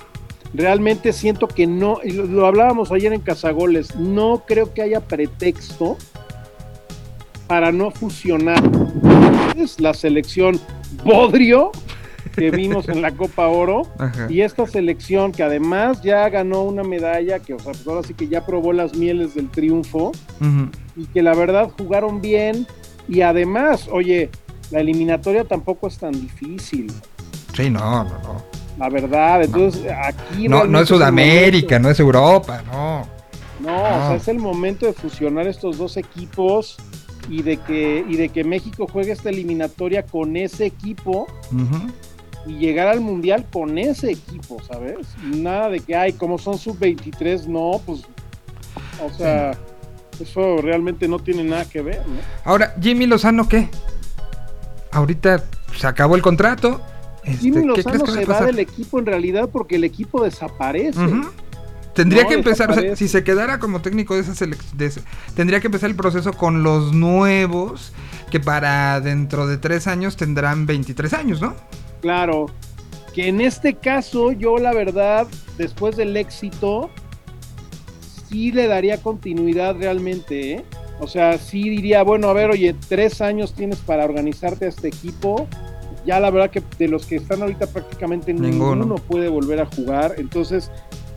realmente siento que no, y lo, lo hablábamos ayer en Cazagoles, no creo que haya pretexto para no fusionar Es la selección Bodrio que vimos en la Copa Oro Ajá. y esta selección que además ya ganó una medalla, que o sea, pues ahora sí que ya probó las mieles del triunfo y que la verdad jugaron bien y además, oye, la eliminatoria tampoco es tan difícil. Sí, no, no, no. La verdad, entonces aquí. No, no es Sudamérica, no es Europa, no. no, o sea, es el momento de fusionar estos dos equipos y de que y de que México juegue esta eliminatoria con ese equipo y llegar al mundial con ese equipo, ¿sabes? Nada de que ay, como son sub 23, no, pues o sea, eso realmente no tiene nada que ver, ¿no? Ahora, Jimmy Lozano, ¿qué? Ahorita se acabó el contrato. Este, Jimmy ¿qué Lozano se va del equipo en realidad porque el equipo desaparece. Tendría No, que empezar, o sea, desaparece. si se quedara como técnico de esa selección, tendría que empezar el proceso con los nuevos, que para dentro de tres años tendrán 23 años, ¿no? Claro, que en este caso yo la verdad, después del éxito, sí le daría continuidad realmente, ¿eh? O sea, sí diría, bueno, a ver, oye, tres años tienes para organizarte a este equipo. Ya la verdad que de los que están ahorita prácticamente Ninguno. ninguno, puede volver a jugar. Entonces,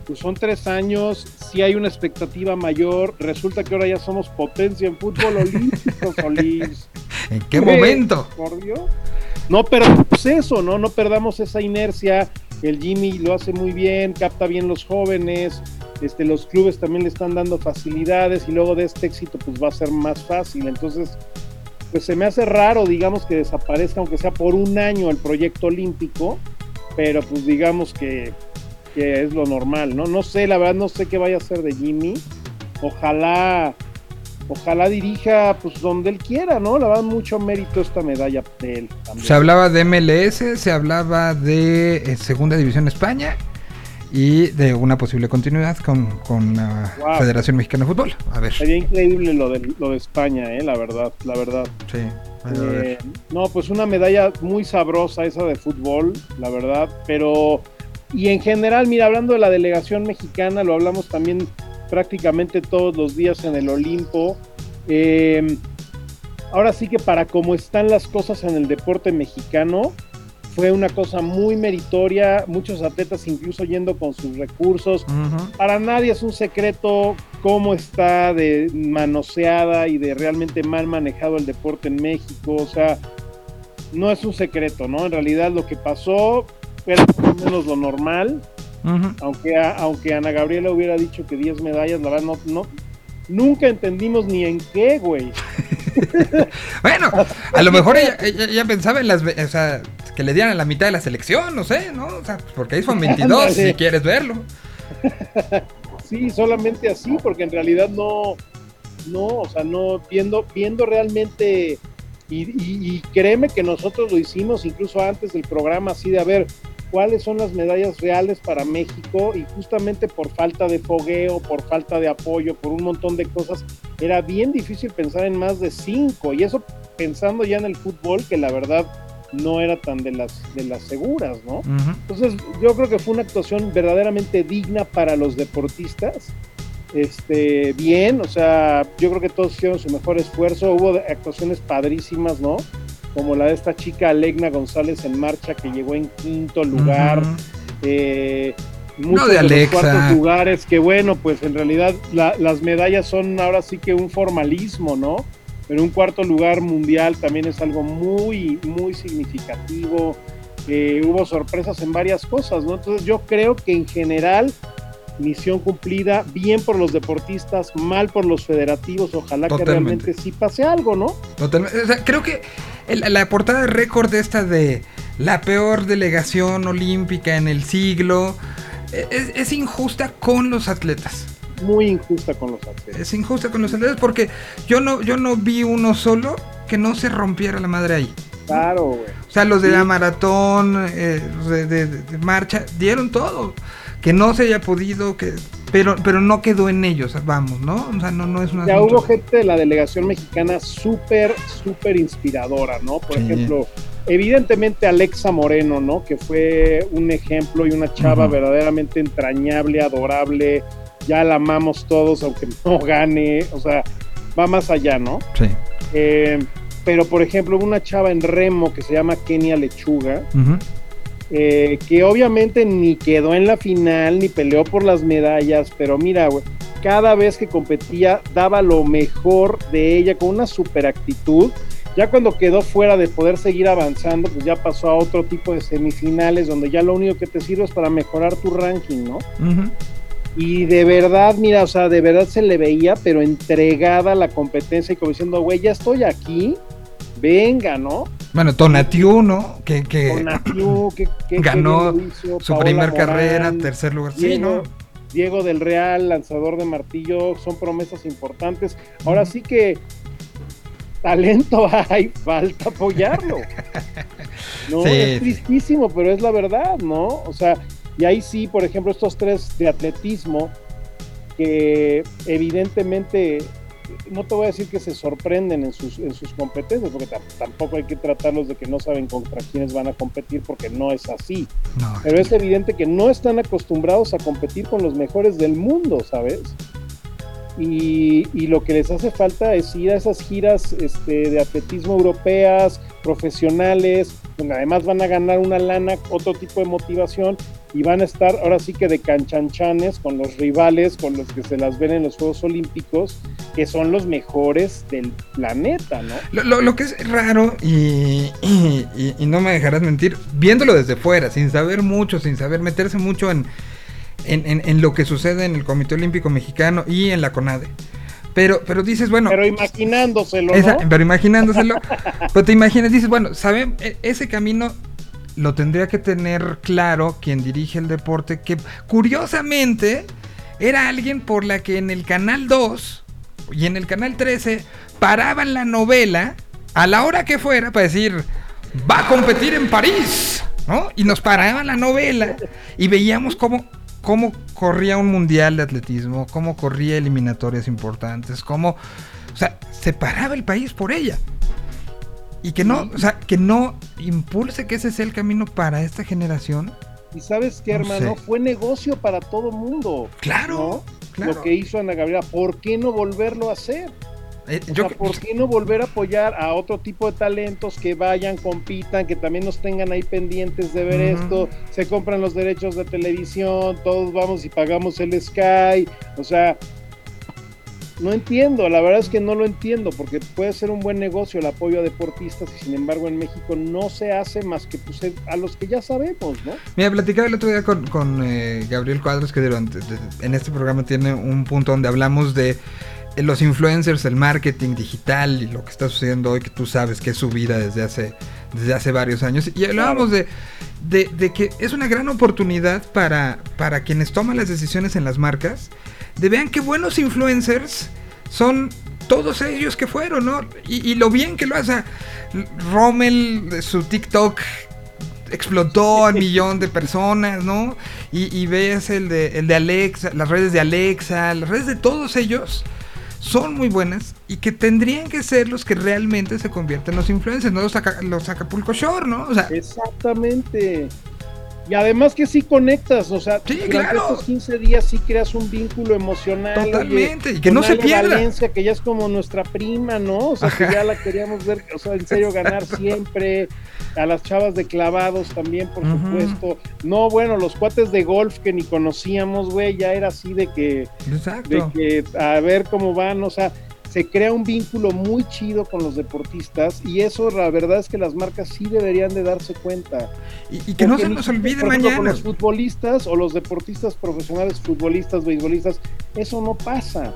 pues son tres años, sí hay una expectativa mayor. Resulta que ahora ya somos potencia en fútbol olímpico, Solís. ¿En qué momento? Por Dios. No perdamos eso, ¿no? No perdamos esa inercia. El Jimmy lo hace muy bien, capta bien los jóvenes. Este, los clubes también le están dando facilidades y luego de este éxito pues va a ser más fácil. Entonces, pues se me hace raro, digamos, que desaparezca, aunque sea por un año el proyecto olímpico, pero pues digamos que, que es lo normal, ¿no? No sé, la verdad no sé qué vaya a hacer de Jimmy. Ojalá ojalá dirija pues donde él quiera, ¿no? La verdad, mucho mérito esta medalla de él. Se hablaba de MLS, se hablaba de eh, Segunda División España y de una posible continuidad con, con la Wow. Federación Mexicana de Fútbol. A ver. Sería increíble lo de, lo de España, ¿eh? La verdad, la verdad. Sí, a ver. Eh, no, pues una medalla muy sabrosa esa de fútbol, la verdad, pero y en general, mira, hablando de la delegación mexicana, lo hablamos también prácticamente todos los días en el Olimpo. Eh, ahora sí que para cómo están las cosas en el deporte mexicano, fue una cosa muy meritoria, muchos atletas incluso yendo con sus recursos, para nadie es un secreto cómo está de manoseada y de realmente mal manejado el deporte en México. O sea, no es un secreto, ¿no? En realidad lo que pasó era más o menos lo normal. Aunque, a- aunque Ana Gabriela hubiera dicho que 10 medallas, la verdad no, no, nunca entendimos ni en qué, güey. Bueno, a lo mejor ella, ella- ella pensaba en las, o sea, que le dieran la mitad de la selección, no sé, ¿no? O sea, porque ahí son 22 si quieres verlo. sí, solamente así, porque en realidad no, no, o sea, no, viendo, viendo realmente, y, y, y créeme que nosotros lo hicimos incluso antes del programa, así de a ver, cuáles son las medallas reales para México y justamente por falta de fogueo, por falta de apoyo, por un montón de cosas, era bien difícil pensar en más de cinco y eso pensando ya en el fútbol que la verdad no era tan de las de las seguras, ¿no? Entonces yo creo que fue una actuación verdaderamente digna para los deportistas. Este, bien, o sea, yo creo que todos hicieron su mejor esfuerzo. Hubo actuaciones padrísimas, ¿no? Como la de esta chica Alegna González en marcha que llegó en quinto lugar. Eh, muchos de de, los cuartos lugares, que bueno, pues en realidad la- las medallas son ahora sí que un formalismo, ¿no? Pero un cuarto lugar mundial también es algo muy, muy significativo. Eh, hubo sorpresas en varias cosas, ¿no? Entonces yo creo que en general misión cumplida, bien por los deportistas, mal por los federativos, ojalá que realmente sí pase algo, ¿no? Totalmente. O sea, creo que el- la portada de récord esta de la peor delegación olímpica en el siglo eh, es, es injusta con los atletas. Muy injusta con los atletas. Es injusta con los atletas porque yo no, yo no vi uno solo que no se rompiera la madre ahí. Claro, güey. O sea, los de la maratón, eh, los de, de- de marcha, dieron todo. Que no se haya podido, que pero pero no quedó en ellos, vamos, ¿no? O sea, no, no es una... Ya hubo gente de la delegación mexicana súper, súper inspiradora, ¿no? Por Sí. ejemplo, evidentemente Alexa Moreno, ¿no? Que fue un ejemplo y una chava verdaderamente entrañable, adorable. Ya la amamos todos, aunque no gane. O sea, va más allá, ¿no? Sí. Eh, pero, por ejemplo, hubo una chava en remo que se llama Kenia Lechuga, Ujú. Eh, que obviamente ni quedó en la final, ni peleó por las medallas, pero mira, güey, cada vez que competía daba lo mejor de ella con una super actitud. Ya cuando quedó fuera de poder seguir avanzando, pues ya pasó a otro tipo de semifinales donde ya lo único que te sirve es para mejorar tu ranking, ¿no? Y de verdad, mira, o sea, de verdad se le veía, pero entregada a la competencia y como diciendo, güey, ya estoy aquí, venga, ¿no? Bueno, Tonatiu, ¿no? Que, que Con Natiu, que, ganó hizo, su Paola primer Morán, carrera, tercer lugar. Sí, Diego, ¿no? Diego del Real, lanzador de martillo, son promesas importantes. Ahora sí que talento hay, falta apoyarlo. No, Sí, es sí. tristísimo, pero es la verdad, ¿no? O sea, y ahí sí, por ejemplo, estos tres de atletismo, que evidentemente, no te voy a decir que se sorprenden en sus, en sus competencias, porque tam- tampoco hay que tratarlos de que no saben contra quiénes van a competir, porque no es así. No. Pero es evidente que no están acostumbrados a competir con los mejores del mundo, ¿sabes? Y, lo que les hace falta es ir a esas giras este, de atletismo europeas, profesionales, donde además van a ganar una lana, otro tipo de motivación, y van a estar ahora sí que de canchanchanes con los rivales, con los que se las ven en los Juegos Olímpicos, que son los mejores del planeta, ¿no? Lo, lo- que es raro, y, y- y- y no me dejarás mentir, viéndolo desde fuera, sin saber mucho, sin saber meterse mucho en, en, en- en lo que sucede en el Comité Olímpico Mexicano y en la CONADE. Pero, pero dices, bueno, Pero imaginándoselo, esa- ¿no? pero imaginándoselo, pero te imaginas, dices, bueno, ¿saben? E- Ese camino lo tendría que tener claro quien dirige el deporte, que curiosamente era alguien por la que en el Canal 2 y en el Canal 13 paraban la novela a la hora que fuera para decir, va a competir en París, ¿no? Y nos paraban la novela y veíamos cómo, cómo corría un mundial de atletismo, cómo corría eliminatorias importantes, cómo, o sea, se paraba el país por ella. Y que no, o sea, que no impulse que ese sea el camino para esta generación. Y sabes qué, No hermano, sé. fue negocio para todo mundo. Claro, ¿no? claro. Lo que hizo Ana Gabriela, ¿por qué no volverlo a hacer? Eh, O yo- sea, ¿por qué no volver a apoyar a otro tipo de talentos que vayan, compitan, que también nos tengan ahí pendientes de ver esto? Se compran los derechos de televisión, todos vamos y pagamos el Sky. O sea, no entiendo, la verdad es que no lo entiendo, porque puede ser un buen negocio el apoyo a deportistas y sin embargo en México no se hace más que pues, a los que ya sabemos, ¿no? Mira, platicaba el otro día con, con, eh, Gabriel Cuadros que durante, en este programa tiene un punto donde hablamos de eh, los influencers, el marketing digital y lo que está sucediendo hoy que tú sabes que es su vida desde hace desde hace varios años. Y hablábamos de, de, de que es una gran oportunidad para, para quienes toman las decisiones en las marcas, de vean qué buenos influencers son todos ellos que fueron, ¿no? Y, y lo bien que lo hace. Rommel, su TikTok explotó al millón de personas, ¿no? Y, y ves el de, el de Alexa, las redes de Alexa, las redes de todos ellos son muy buenas y que tendrían que ser los que realmente se convierten en los influencers, no los, los Acapulco Shore, ¿no? O sea, Exactamente. Y además que sí conectas, o sea, Sí, durante claro. estos 15 días sí creas un vínculo emocional. oye, Totalmente, y que no se pierda. Valencia, que ya es como nuestra prima, ¿no? O sea, Ajá. que ya la queríamos ver, o sea, en serio ganar siempre. A las chavas de clavados también, por supuesto. No, bueno, los cuates de golf que ni conocíamos, güey, ya era así de que, de exacto. que a ver cómo van, o sea, se crea un vínculo muy chido con los deportistas y eso la verdad es que las marcas sí deberían de darse cuenta. Y, y que no se nos olvide por ejemplo, Con mañana. los futbolistas o los deportistas profesionales, futbolistas, beisbolistas, eso no pasa.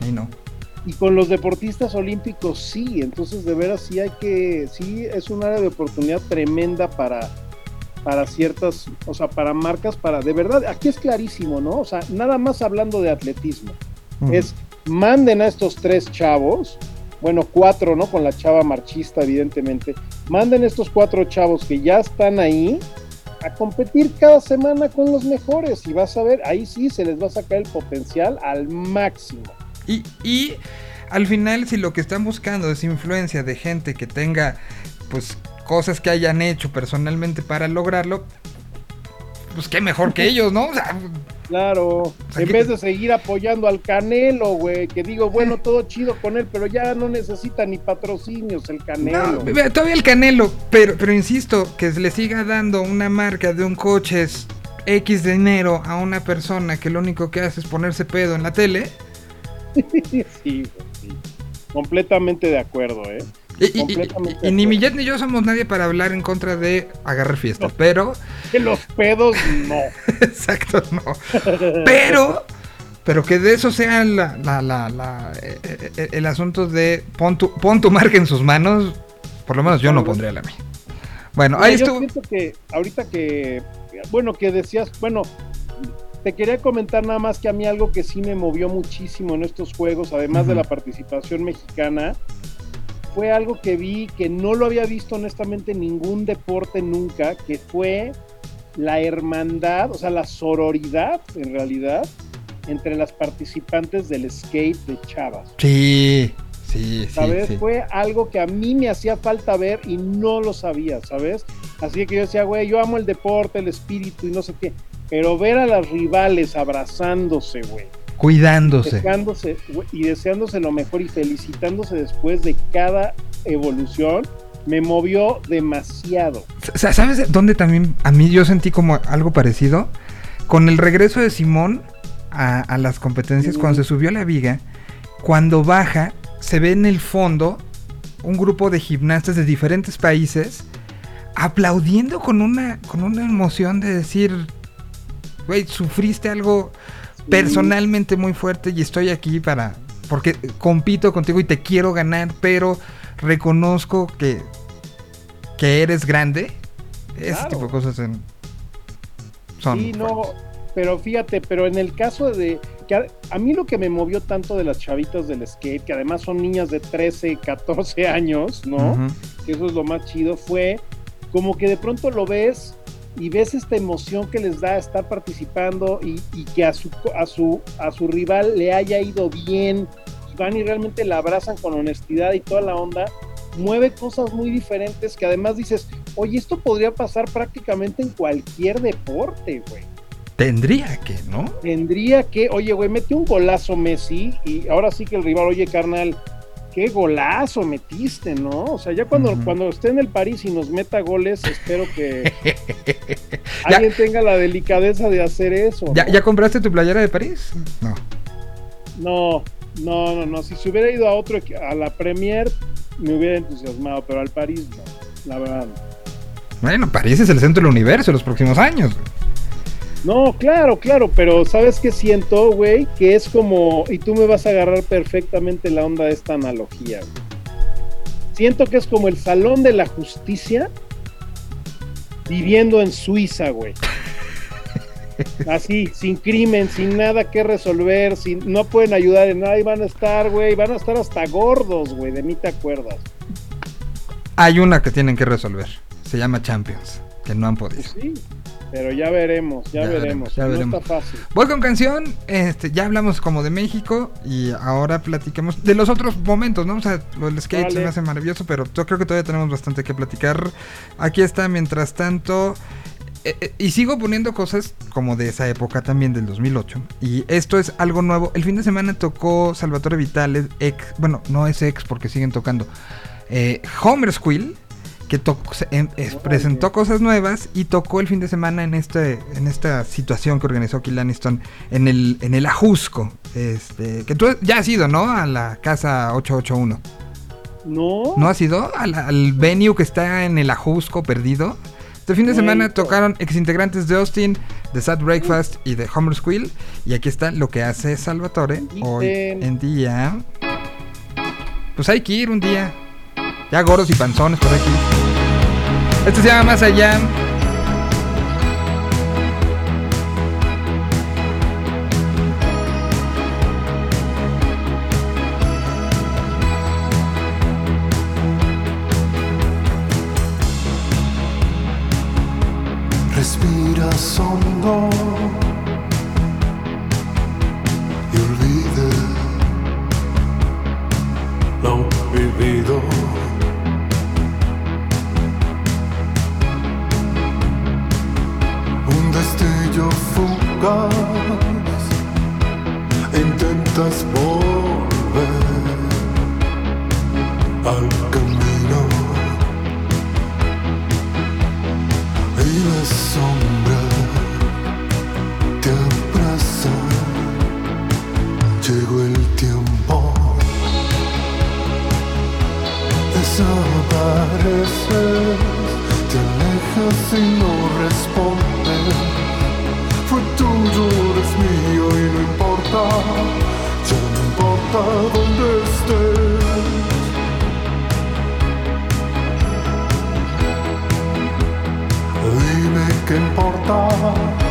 Ay, no. Y con los deportistas olímpicos sí, entonces de veras sí hay que, sí es un área de oportunidad tremenda para, para ciertas, o sea, para marcas, para, de verdad, aquí es clarísimo, ¿no? O sea, nada más hablando de atletismo, es manden a estos tres chavos, bueno, cuatro, ¿no? Con la chava marchista, evidentemente, manden a estos cuatro chavos que ya están ahí a competir cada semana con los mejores y vas a ver, ahí sí se les va a sacar el potencial al máximo. Y, y al final, si lo que están buscando es influencia de gente que tenga, pues, cosas que hayan hecho personalmente para lograrlo, pues qué mejor que ellos, ¿no? O sea, Claro, en vez de seguir apoyando al Canelo, güey, que digo, bueno, todo chido con él, pero ya no necesita ni patrocinios el Canelo. no, todavía el Canelo, pero, pero insisto, que le siga dando una marca de un coche es X de dinero a una persona que lo único que hace es ponerse pedo en la tele. sí, sí. Completamente de acuerdo, ¿eh? Y, y- y- ni. Millet ni yo somos nadie para hablar en contra de agarrar fiestas, pero Que los pedos, no. Exacto, no. Pero, pero que de eso sea la, la- la- la- eh, eh, el asunto de pon tu, pon tu marca en sus manos. Por lo menos yo no pondría la mía. Bueno, Mira, ahí yo estuvo. siento que ahorita que, bueno, que decías, bueno, te quería comentar nada más que a mí algo que sí me movió muchísimo en estos juegos, además de la participación mexicana, fue algo que vi que no lo había visto honestamente en ningún deporte nunca, que fue la hermandad, o sea, la sororidad en realidad entre las participantes del skate de Chavas. Sí, sí, sí. ¿sabes? sí. Fue algo que a mí me hacía falta ver y no lo sabía, ¿sabes? Así que yo decía, güey, yo amo el deporte, el espíritu y no sé qué, pero ver a las rivales abrazándose, güey, Cuidándose. deseándose y deseándose lo mejor y felicitándose después de cada evolución, me movió demasiado. Sa- ¿Sabes dónde también a mí yo sentí como algo parecido? Con el regreso de Simón a, a las competencias, Mm. cuando se subió a la viga, cuando baja, se ve en el fondo un grupo de gimnastas de diferentes países aplaudiendo con una, con una emoción de decir, güey, sufriste algo personalmente muy fuerte y estoy aquí para, porque compito contigo y te quiero ganar, pero reconozco que, que eres grande. Ese Claro. tipo de cosas en- son. Sí, no, pero fíjate, pero en el caso de que a, a mí lo que me movió tanto de las chavitas del skate, que además son niñas de 13, 14 años, ¿no? Que eso es lo más chido, fue como que de pronto lo ves y ves esta emoción que les da estar participando y, y que a su, a, su, a su rival le haya ido bien, y van y realmente la abrazan con honestidad y toda la onda, mueve cosas muy diferentes que además dices, oye, esto podría pasar prácticamente en cualquier deporte, güey. Tendría que, ¿no? Tendría que, oye, güey, mete un golazo Messi y ahora sí que el rival, oye, carnal, qué golazo metiste, ¿no? O sea, ya cuando, cuando esté en el París y nos meta goles, espero que Ya. alguien tenga la delicadeza de hacer eso. ¿Ya, ¿no? ¿Ya compraste tu playera de París? No. No, no, no, no. Si se hubiera ido a otro, a la Premier, me hubiera entusiasmado, pero al París no, la verdad. no. Bueno, París es el centro del universo en los próximos años. No, claro, claro, pero ¿sabes qué siento, güey? Que es como, y tú me vas a agarrar perfectamente la onda de esta analogía. güey. Siento que es como el salón de la justicia viviendo en Suiza, güey. Así, sin crimen, sin nada que resolver, sin, no pueden ayudar en nada y van a estar, güey, van a estar hasta gordos, güey, de mí te acuerdas. Hay una que tienen que resolver. Se llama Champions, que no han podido. Sí, pero ya veremos, ya, Ya veremos. veremos, ya no veremos. está fácil. Voy con canción, este, ya hablamos como de México y ahora platicamos de los otros momentos, ¿no? O sea, lo del skate se me hace maravilloso, pero yo creo que todavía tenemos bastante que platicar. Aquí está, mientras tanto, eh, eh, y sigo poniendo cosas como de esa época también, del 2008. Y esto es algo nuevo. El fin de semana tocó Salvatore Vitale, ex, bueno, no es ex porque siguen tocando, eh, Homer Squill. Que tocó- em- es- presentó cosas nuevas y tocó el fin de semana en este en esta situación que organizó Kill Aniston en el en el Ajusco este que tú ya has ido no a la casa 881 No, no has ido al, al venue que está en el Ajusco perdido este fin de semana tocaron exintegrantes de Austin de Sad Breakfast y de Homer Squill y aquí está lo que hace Salvatore hoy en día. Pues hay que ir un día ya gordos y panzones por aquí. Este se llama Más Allá. Respiras hondo fugaz, intentas volver al camino. Y la sombra te abraza. Llegó el tiempo. Desapareces, te alejas y no respondes. Tuyo, eres mío y no importa, ya no importa dónde estés. Dime qué importa.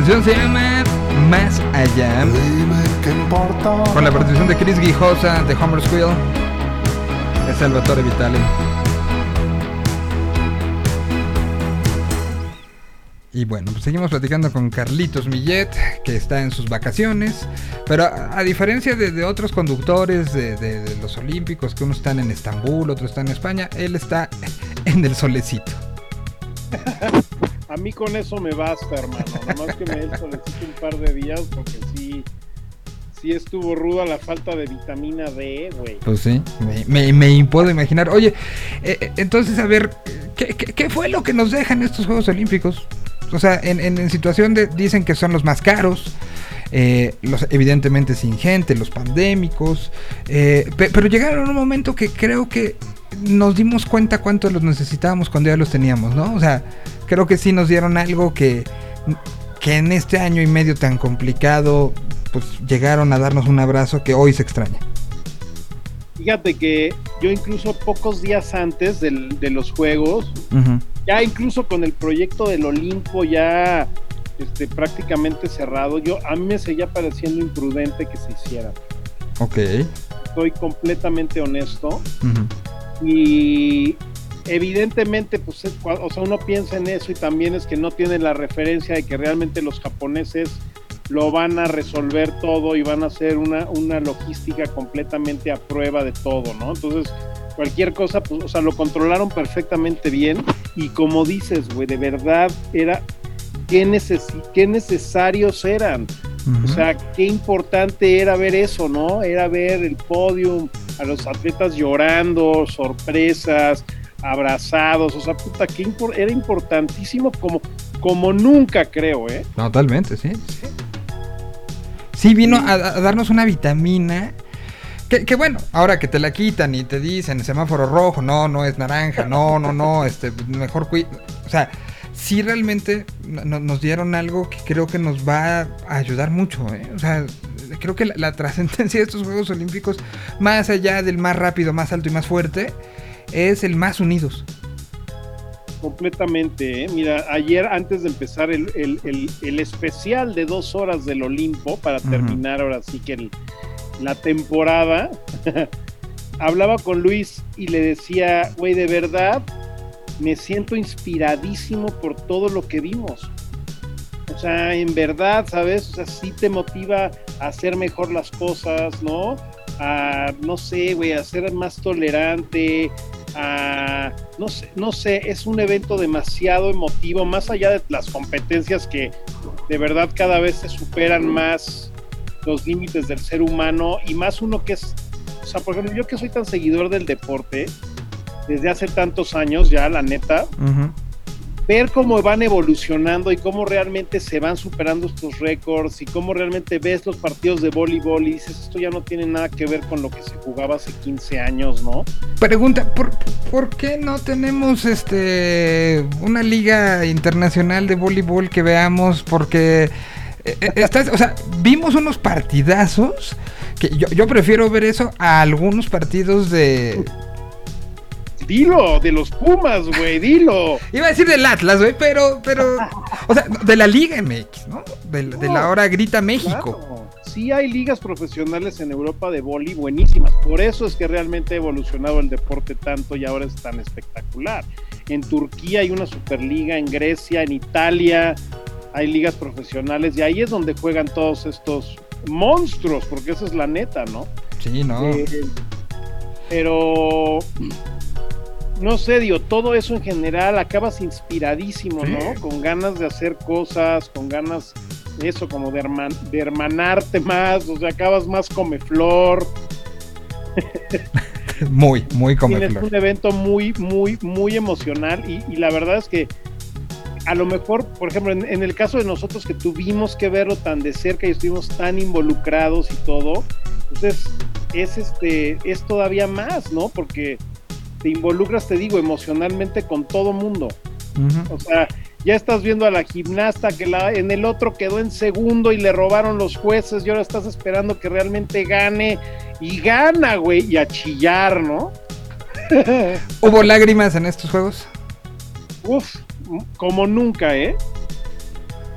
Canción se llama Más Allá. Con la participación de Chris Guijosa de Homer Squill. De Salvatore Vitale. Y bueno, pues seguimos platicando con Carlitos Millet, que está en sus vacaciones. Pero a, a diferencia de, de otros conductores de, de- de los Olímpicos, que unos están en Estambul, otros están en España, él está en el solecito. A mí con eso me basta, hermano. Nada más que me solicito un par de días porque sí, sí estuvo ruda la falta de vitamina D, güey. Pues sí, me, me, puedo imaginar. Oye, eh, eh, entonces, a ver, ¿qué, ¿qué, fue lo que nos dejan estos Juegos Olímpicos? O sea, en, en, situación de, dicen que son los más caros. Eh, los evidentemente sin gente, los pandémicos, pero llegaron a un momento que creo que nos dimos cuenta cuánto los necesitábamos cuando ya los teníamos, ¿no? O sea, creo que sí nos dieron algo que, que en este año y medio tan complicado pues llegaron a darnos un abrazo que hoy se extraña. Fíjate que yo incluso pocos días antes del, de los juegos, ya incluso con el proyecto del Olimpo ya este, prácticamente cerrado, yo a mí me seguía pareciendo imprudente que se hiciera. Ok. Estoy completamente honesto. Y evidentemente, pues, o sea, uno piensa en eso y también es que no tiene la referencia de que realmente los japoneses lo van a resolver todo y van a hacer una, una logística completamente a prueba de todo, ¿no? Entonces, cualquier cosa, pues, o sea, lo controlaron perfectamente bien y como dices, güey, de verdad era, qué, qué necesarios eran. O sea, qué importante era ver eso, ¿no? Era ver el podium, a los atletas llorando, sorpresas, abrazados, o sea, puta, que era importantísimo como, como nunca creo, ¿eh? Totalmente, sí. sí sí vino a, darnos una vitamina. Que, bueno, ahora que te la quitan y te dicen semáforo rojo, no, no es naranja, no, no, no, este, mejor O sea, sí realmente nos dieron algo que creo que nos va a ayudar mucho, ¿eh? O sea, creo que la, trascendencia de estos Juegos Olímpicos, más allá del más rápido, más alto y más fuerte, es el más unidos completamente. ¿eh? Mira, ayer antes de empezar el, especial de dos horas del Olimpo, para terminar ahora sí que la temporada, hablaba con Luis y le decía, güey, de verdad, me siento inspiradísimo por todo lo que vimos. O sea, en verdad, ¿sabes? O sea, sí te motiva a hacer mejor las cosas, ¿no? A, no sé, güey, a ser más tolerante, no sé, no sé, es un evento demasiado emotivo, más allá de las competencias que de verdad cada vez se superan más los límites del ser humano y más uno que es, o sea, por ejemplo, yo que soy tan seguidor del deporte desde hace tantos años ya, la neta, ver cómo van evolucionando y cómo realmente se van superando estos récords y cómo realmente ves los partidos de voleibol y dices, esto ya no tiene nada que ver con lo que se jugaba hace 15 años, ¿no? Pregunta, ¿por, ¿por qué no tenemos este una liga internacional de voleibol que veamos? Porque... Eh, eh, o sea, vimos unos partidazos que yo, yo prefiero ver eso a algunos partidos de, Dilo, de los Pumas, güey, dilo. Iba a decir del Atlas, güey, pero, pero, o sea, de la Liga MX, ¿no? De, la hora Grita México. Sí hay ligas profesionales en Europa de boli buenísimas. Por eso es que realmente ha evolucionado el deporte tanto y ahora es tan espectacular. En Turquía hay una superliga, en Grecia, en Italia hay ligas profesionales y ahí es donde juegan todos estos monstruos, porque esa es la neta, ¿no? Sí, no. Eh, pero no sé, digo, todo eso en general acabas inspiradísimo, ¿no? Con ganas de hacer cosas, con ganas, eso, como de, hermanarte más, o sea, acabas más come flor. muy, muy come Tienes un evento muy, muy, muy emocional y, la verdad es que a lo mejor, por ejemplo, en, el caso de nosotros que tuvimos que verlo tan de cerca y estuvimos tan involucrados y todo, entonces es este, es todavía más, ¿no? Porque te involucras, te digo, emocionalmente con todo mundo. O sea, ya estás viendo a la gimnasta que la, en el otro quedó en segundo y le robaron los jueces y ahora estás esperando que realmente gane y gana, güey, y a chillar, ¿no? ¿Hubo lágrimas en estos juegos? Uf, como nunca, ¿eh?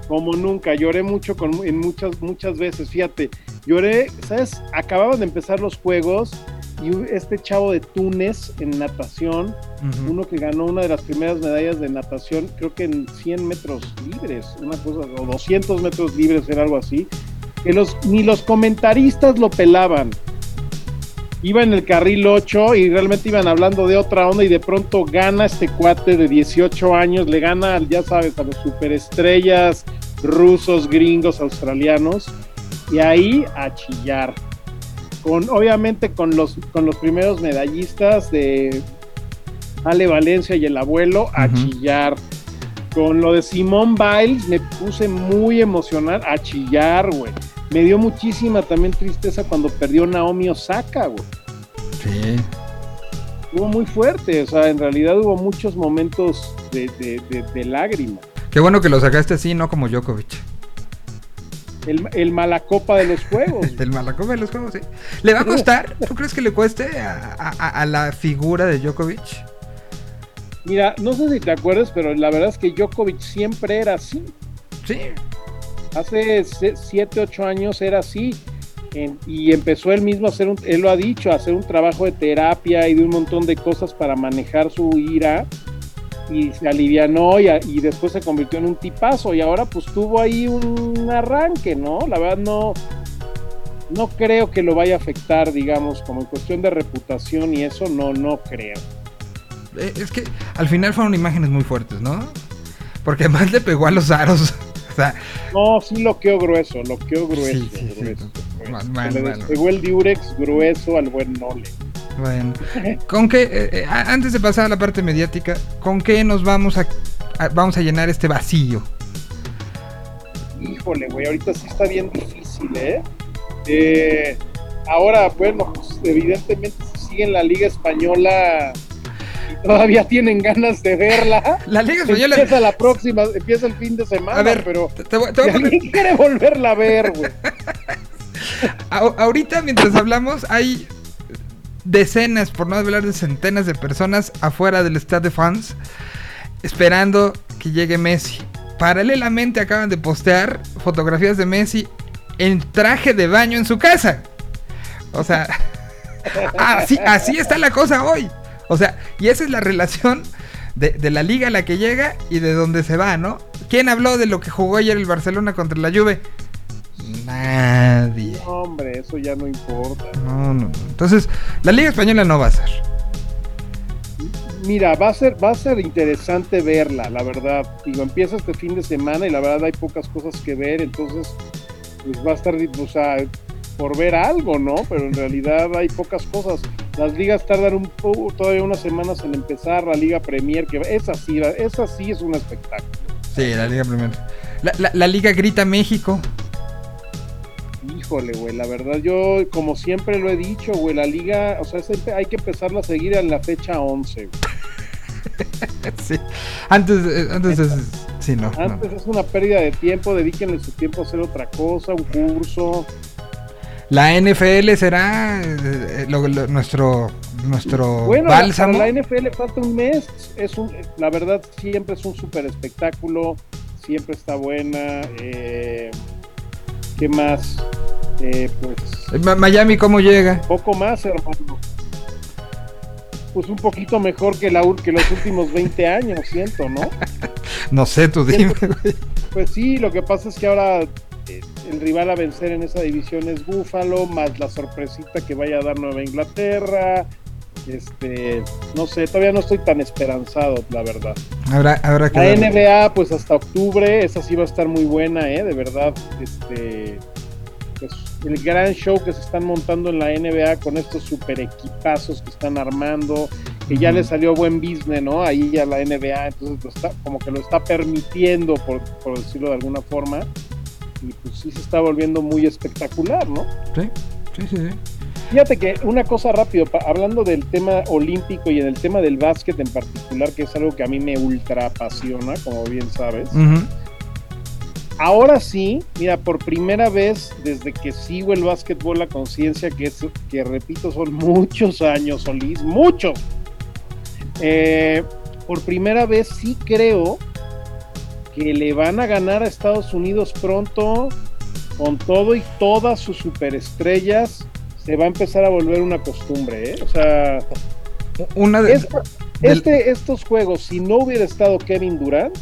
Como nunca, lloré mucho con, en muchas, muchas veces, fíjate, lloré, ¿sabes? Acababan de empezar los juegos y este chavo de Túnez en natación, uno que ganó una de las primeras medallas de natación, creo que en 100 metros libres, una cosa, o 200 metros libres, era algo así, que los, ni los comentaristas lo pelaban. iba en el carril 8 y realmente iban hablando de otra onda y de pronto gana este cuate de 18 años, le gana, ya sabes, a los superestrellas rusos, gringos, australianos y ahí a chillar. Con, obviamente con los, con los primeros medallistas de Ale Valencia y el abuelo a chillar. Con lo de Simón Biles me puse muy emocional a chillar, güey. Me dio muchísima también tristeza cuando perdió Naomi Osaka, güey. Sí. Estuvo muy fuerte, o sea, en realidad hubo muchos momentos de, de, de, de lágrima. Qué bueno que lo sacaste así, no como Djokovic. El, el malacopa de los juegos. El malacopa de los juegos, sí. ¿Le va a costar? ¿Tú crees que le cueste a, a- a la figura de Djokovic? Mira, no sé si te acuerdas, pero la verdad es que Djokovic siempre era así. Sí. Hace 7, 8 años era así. En- y empezó él mismo a hacer, un, él lo ha dicho, a hacer un trabajo de terapia y de un montón de cosas para manejar su ira. Y se alivianó y, después se convirtió en un tipazo. Y ahora pues tuvo ahí un arranque, ¿no? La verdad no, no creo que lo vaya a afectar, digamos, como en cuestión de reputación y eso, no, no creo. Eh, Es que al final fueron imágenes muy fuertes, ¿no? Porque además le pegó a los aros. O sea, No, sí lo quedó grueso, lo quedó grueso. Sí, sí, sí. grueso, grueso. Se mal, le despegó el diurex grueso al buen Nole. Bueno. ¿Con qué, eh, eh, antes de pasar a la parte mediática, ¿con qué nos vamos a, a- vamos a llenar este vacío? Híjole, güey, ahorita sí está bien difícil, ¿eh? Eh, ahora, bueno, pues evidentemente si siguen la Liga Española todavía tienen ganas de verla, La Liga Española. empieza la próxima, empieza el fin de semana, A ver, pero te, te voy, te voy a si poner- alguien quiere volverla a ver, güey. ahorita mientras hablamos hay decenas, por no hablar de centenas de personas afuera del Stade de France esperando que llegue Messi. Paralelamente acaban de postear fotografías de Messi en traje de baño en su casa. O sea, así, así está la cosa hoy. O sea, y esa es la relación de, de la liga a la que llega y de donde se va, ¿no? ¿Quién habló de lo que jugó ayer el Barcelona contra la Juve? Nadie. No, hombre, eso ya no importa. No, no, no. Entonces, la Liga Española no va a ser. Mira, va a ser, va a ser interesante verla, la verdad. Digo, empieza este fin de semana y la verdad hay pocas cosas que ver, entonces pues va a estar, o sea, por ver algo, ¿no? Pero en realidad hay pocas cosas. Las ligas tardan un po- todavía unas semanas en empezar, la Liga Premier, que esa sí, esa sí es un espectáculo. Sí, la Liga. La, la- la Liga grita México. Híjole, güey, la verdad yo, como siempre lo he dicho, güey, la liga, o sea, siempre hay que empezarla a seguir en la fecha 11. güey. Sí. Antes, eh, antes es- sí, no, no. Antes es una pérdida de tiempo, dedíquenle su tiempo a hacer otra cosa, un curso. La NFL será eh, eh, lo- lo- nuestro nuestro Bueno, la- bálsamo. para la NFL falta un mes. Es un, la verdad, siempre es un súper espectáculo. Siempre está buena. Eh, ¿Qué más? Eh, pues Ma- Miami, ¿cómo llega? poco más, hermano. Pues un poquito mejor que, la, que los últimos 20 años, siento, ¿no? No sé, tú dime, güey. Pues sí, lo que pasa es que ahora eh, el rival a vencer en esa división es Búfalo, más la sorpresita que vaya a dar Nueva Inglaterra. Este, no sé, todavía no estoy tan esperanzado, la verdad. Habrá, habrá que La ver. NBA, pues hasta octubre, esa sí va a estar muy buena, ¿eh? De verdad, este, pues el gran show que se están montando en la NBA con estos super equipazos que están armando, que ya Ujú. le salió buen business, ¿no? Ahí a la NBA, entonces lo está, como que lo está permitiendo, por, por decirlo de alguna forma, y pues sí se está volviendo muy espectacular, ¿no? Sí, sí, sí. sí. Fíjate que una cosa rápido, hablando del tema olímpico y en el tema del básquet en particular, que es algo que a mí me ultra apasiona, como bien sabes. Ujú. Ahora sí, mira, por primera vez desde que sigo el básquetbol a conciencia, que es, que repito, son muchos años, Solís, muchos. Eh, por primera vez sí creo que le van a ganar a Estados Unidos pronto con todo y todas sus superestrellas. Se va a empezar a volver una costumbre, ¿eh? O sea, Una de. esta- del- este, estos juegos, si no hubiera estado Kevin Durant,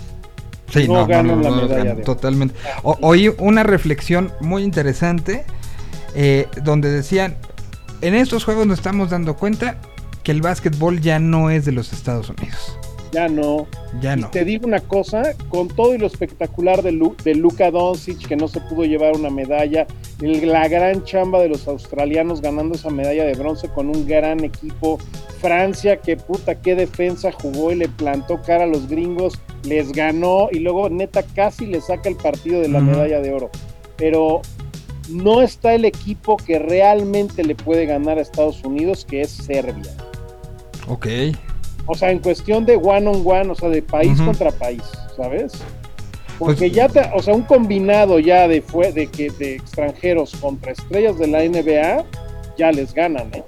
Sí, no ganan no, la medalla de- totalmente. O- oí una reflexión muy interesante eh, donde decían, en estos juegos nos estamos dando cuenta que el básquetbol ya no es de los Estados Unidos. Ya no. Ya Y no. te digo una cosa, con todo y lo espectacular de, Lu- de Luka Doncic, que no se pudo llevar una medalla, el- la gran chamba de los australianos ganando esa medalla de bronce con un gran equipo, Francia, que puta, qué defensa jugó y le plantó cara a los gringos, les ganó y luego neta casi le saca el partido de la medalla de oro. Pero no está el equipo que realmente le puede ganar a Estados Unidos, que es Serbia. Ok. O sea, en cuestión de one on one, o sea, de país contra país, ¿sabes? Porque Pues- ya, te- o sea, un combinado ya de, fue, de, que, de extranjeros contra estrellas de la NBA, ya les ganan, ¿eh?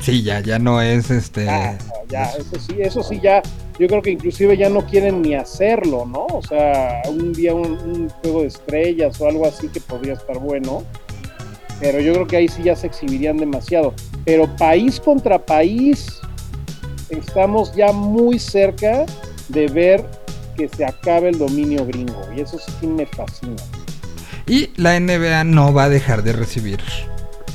Sí, ya, ya no es este. Ya, ya, eso sí, eso sí ya, yo creo que inclusive ya no quieren ni hacerlo, ¿no? O sea, un día un, un juego de estrellas o algo así que podría estar bueno, pero yo creo que ahí sí ya se exhibirían demasiado. Pero país contra país, estamos ya muy cerca de ver que se acabe el dominio gringo, y eso sí me fascina. Y la NBA no va a dejar de recibir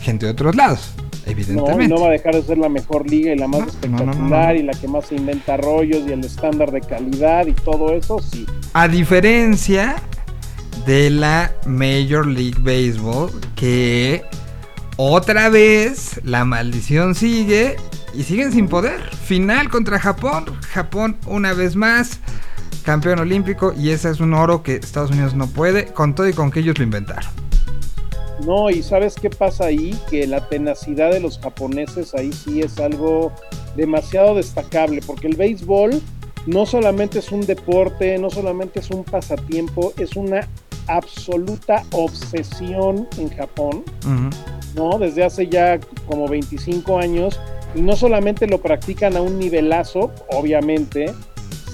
gente de otros lados, No, evidentemente. no va a dejar de ser la mejor liga y la más No, no, espectacular no, no, no. y la que más se inventa rollos y el estándar de calidad y todo eso, sí. A diferencia de la Major League Baseball, que otra vez la maldición sigue y siguen sin poder. Final contra Japón. Japón una vez más. Campeón olímpico y ese es un oro que Estados Unidos no puede, con todo y con que ellos lo inventaron. No, y ¿sabes qué pasa ahí? Que la tenacidad de los japoneses ahí sí es algo demasiado destacable, porque el béisbol no solamente es un deporte, no solamente es un pasatiempo, es una absoluta obsesión en Japón. ¿No? Desde hace ya como 25 años, y no solamente lo practican a un nivelazo, obviamente,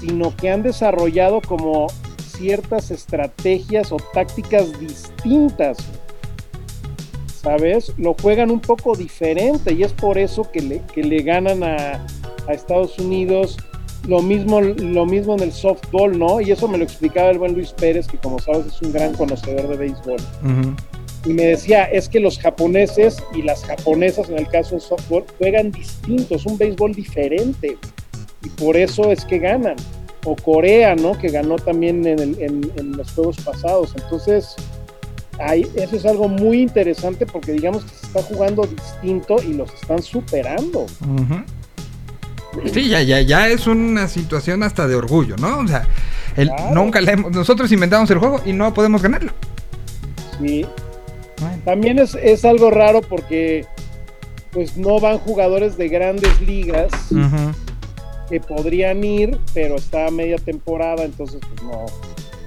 sino que han desarrollado como ciertas estrategias o tácticas distintas. ¿Sabes? Lo juegan un poco diferente y es por eso que le, que le ganan a, a Estados Unidos. Lo mismo, lo mismo en el softball, ¿no? Y eso me lo explicaba el buen Luis Pérez, que como sabes es un gran conocedor de béisbol. Y me decía, es que los japoneses y las japonesas en el caso del softball juegan distintos, un béisbol diferente y por eso es que ganan. O Corea, ¿no? Que ganó también en, el- en- en los juegos pasados. Entonces, hay, eso es algo muy interesante porque digamos que se está jugando distinto y los están superando. Sí, ya, ya, ya es una situación hasta de orgullo, ¿no? O sea, el- Claro. nunca le hemos- nosotros inventamos el juego y no podemos ganarlo. Sí, También es, es algo raro porque pues no van jugadores de grandes ligas que podrían ir, pero está media temporada, entonces pues no,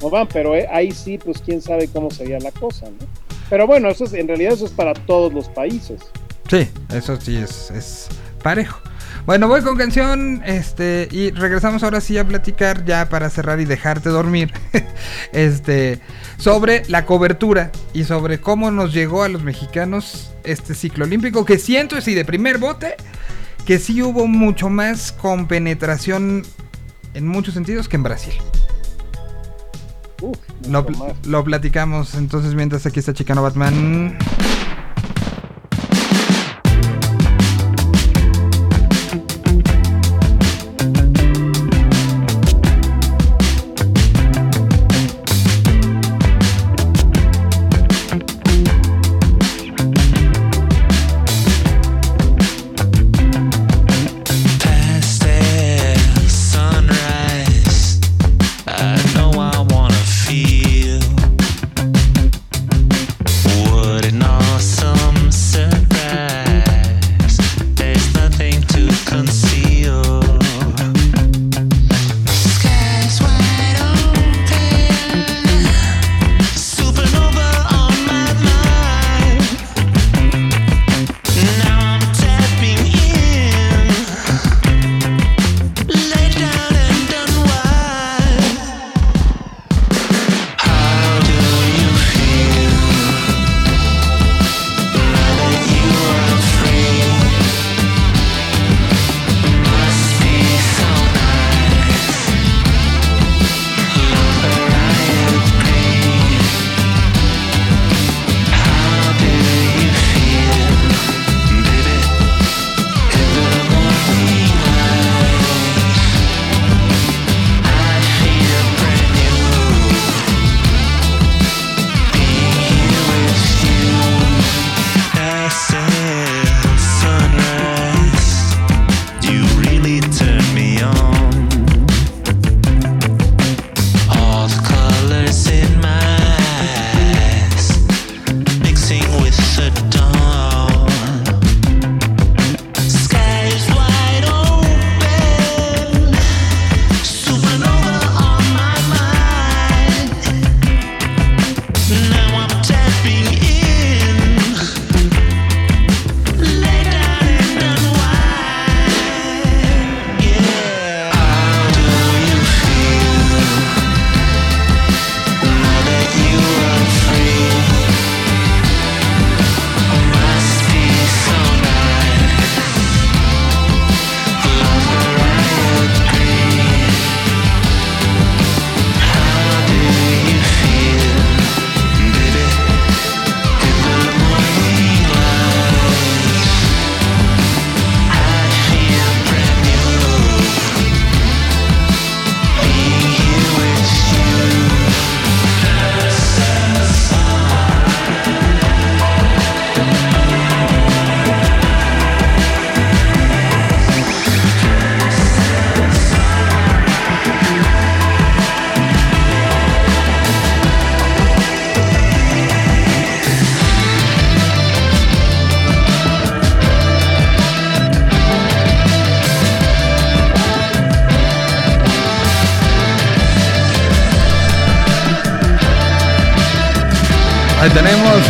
no van, pero eh, ahí sí, pues quién sabe cómo sería la cosa, ¿no? Pero bueno, eso es, en realidad eso es para todos los países. Sí, eso sí es, es parejo. Bueno, voy con canción, este, y regresamos ahora sí a platicar ya para cerrar y dejarte dormir, este, sobre la cobertura y sobre cómo nos llegó a los mexicanos este ciclo olímpico, que siento así de primer bote, que sí hubo mucho más compenetración en muchos sentidos que en Brasil. Uf, Lo, lo platicamos entonces mientras aquí está Chicano Batman.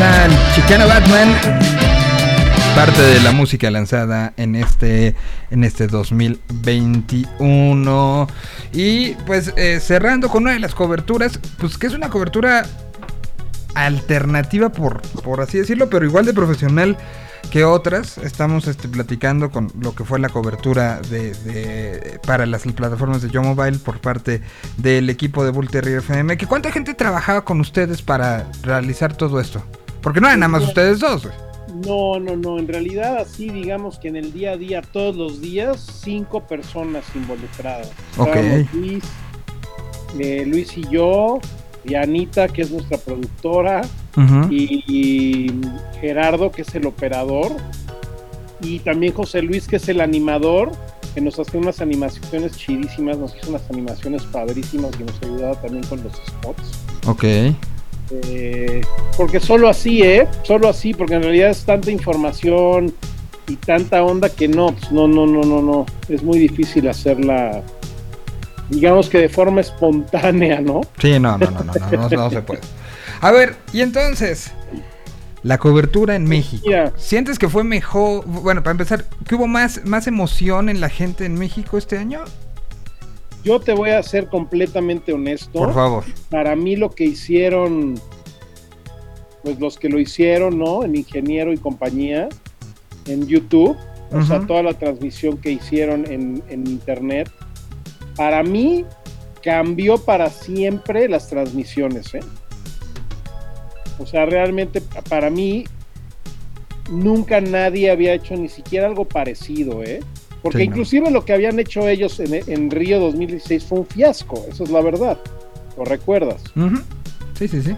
Al Chicano Batman. Parte de la música lanzada en este en este 2021 y pues eh, cerrando con una de las coberturas, pues que es una cobertura alternativa por por así decirlo, pero igual de profesional que otras. Estamos este, platicando con lo que fue la cobertura de, para las plataformas de Yo Mobile por parte del equipo de Bull Terrier FM. ¿Que ¿Cuánta gente trabajaba con ustedes para realizar todo esto? Porque no eran nada más ustedes dos. güey. No, no, no. En realidad, así digamos que en el día a día, todos los días, cinco personas involucradas. Ok. Estábamos Luis, eh, Luis y yo, y Anita, que es nuestra productora, y, y Gerardo, que es el operador, y también José Luis, que es el animador, que nos hace unas animaciones chidísimas, nos hizo unas animaciones padrísimas y nos ayudaba también con los spots. Ok. Eh, porque solo así, ¿eh? Solo así, porque en realidad es tanta información y tanta onda que no, pues no, no, no, no, no. Es muy difícil hacerla, digamos que de forma espontánea, ¿no? Sí, no, no, no, no, no, no, no se puede. A ver, y entonces, la cobertura en México. Mira. ¿Sientes que fue mejor? Bueno, para empezar, ¿que hubo más, más emoción en la gente en México este año? Yo te voy a ser completamente honesto. Por favor. Para mí lo que hicieron, pues los que lo hicieron, ¿no? En Ingeniero y compañía, en YouTube, o sea, toda la transmisión que hicieron en, en Internet, para mí cambió para siempre las transmisiones, ¿eh? O sea, realmente para mí nunca nadie había hecho ni siquiera algo parecido, ¿eh? Porque Sí, no. inclusive lo que habían hecho ellos en, en Río 2016 fue un fiasco, eso es la verdad. ¿Lo recuerdas? Sí, sí, sí.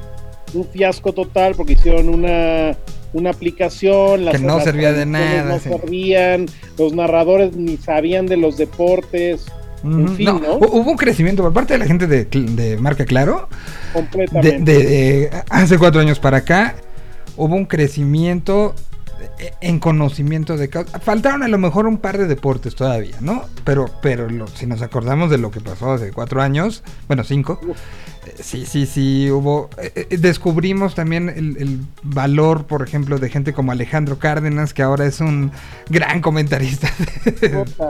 Un fiasco total porque hicieron una, una aplicación, las, Que no servía de nada, No sí. servían, los narradores ni sabían de los deportes, En fin, no, ¿no? hu- Hubo un crecimiento por parte de la gente de, Marca Claro. Completamente. de- de hace cuatro años para acá, hubo un crecimiento en conocimiento de causa. Faltaron a lo mejor un par de deportes todavía, ¿no? Pero, pero si nos acordamos de lo que pasó hace cuatro años, bueno, cinco, sí, sí, sí, hubo. eh, eh, descubrimos también el, el valor, por ejemplo, de gente como Alejandro Cárdenas, que ahora es un gran comentarista.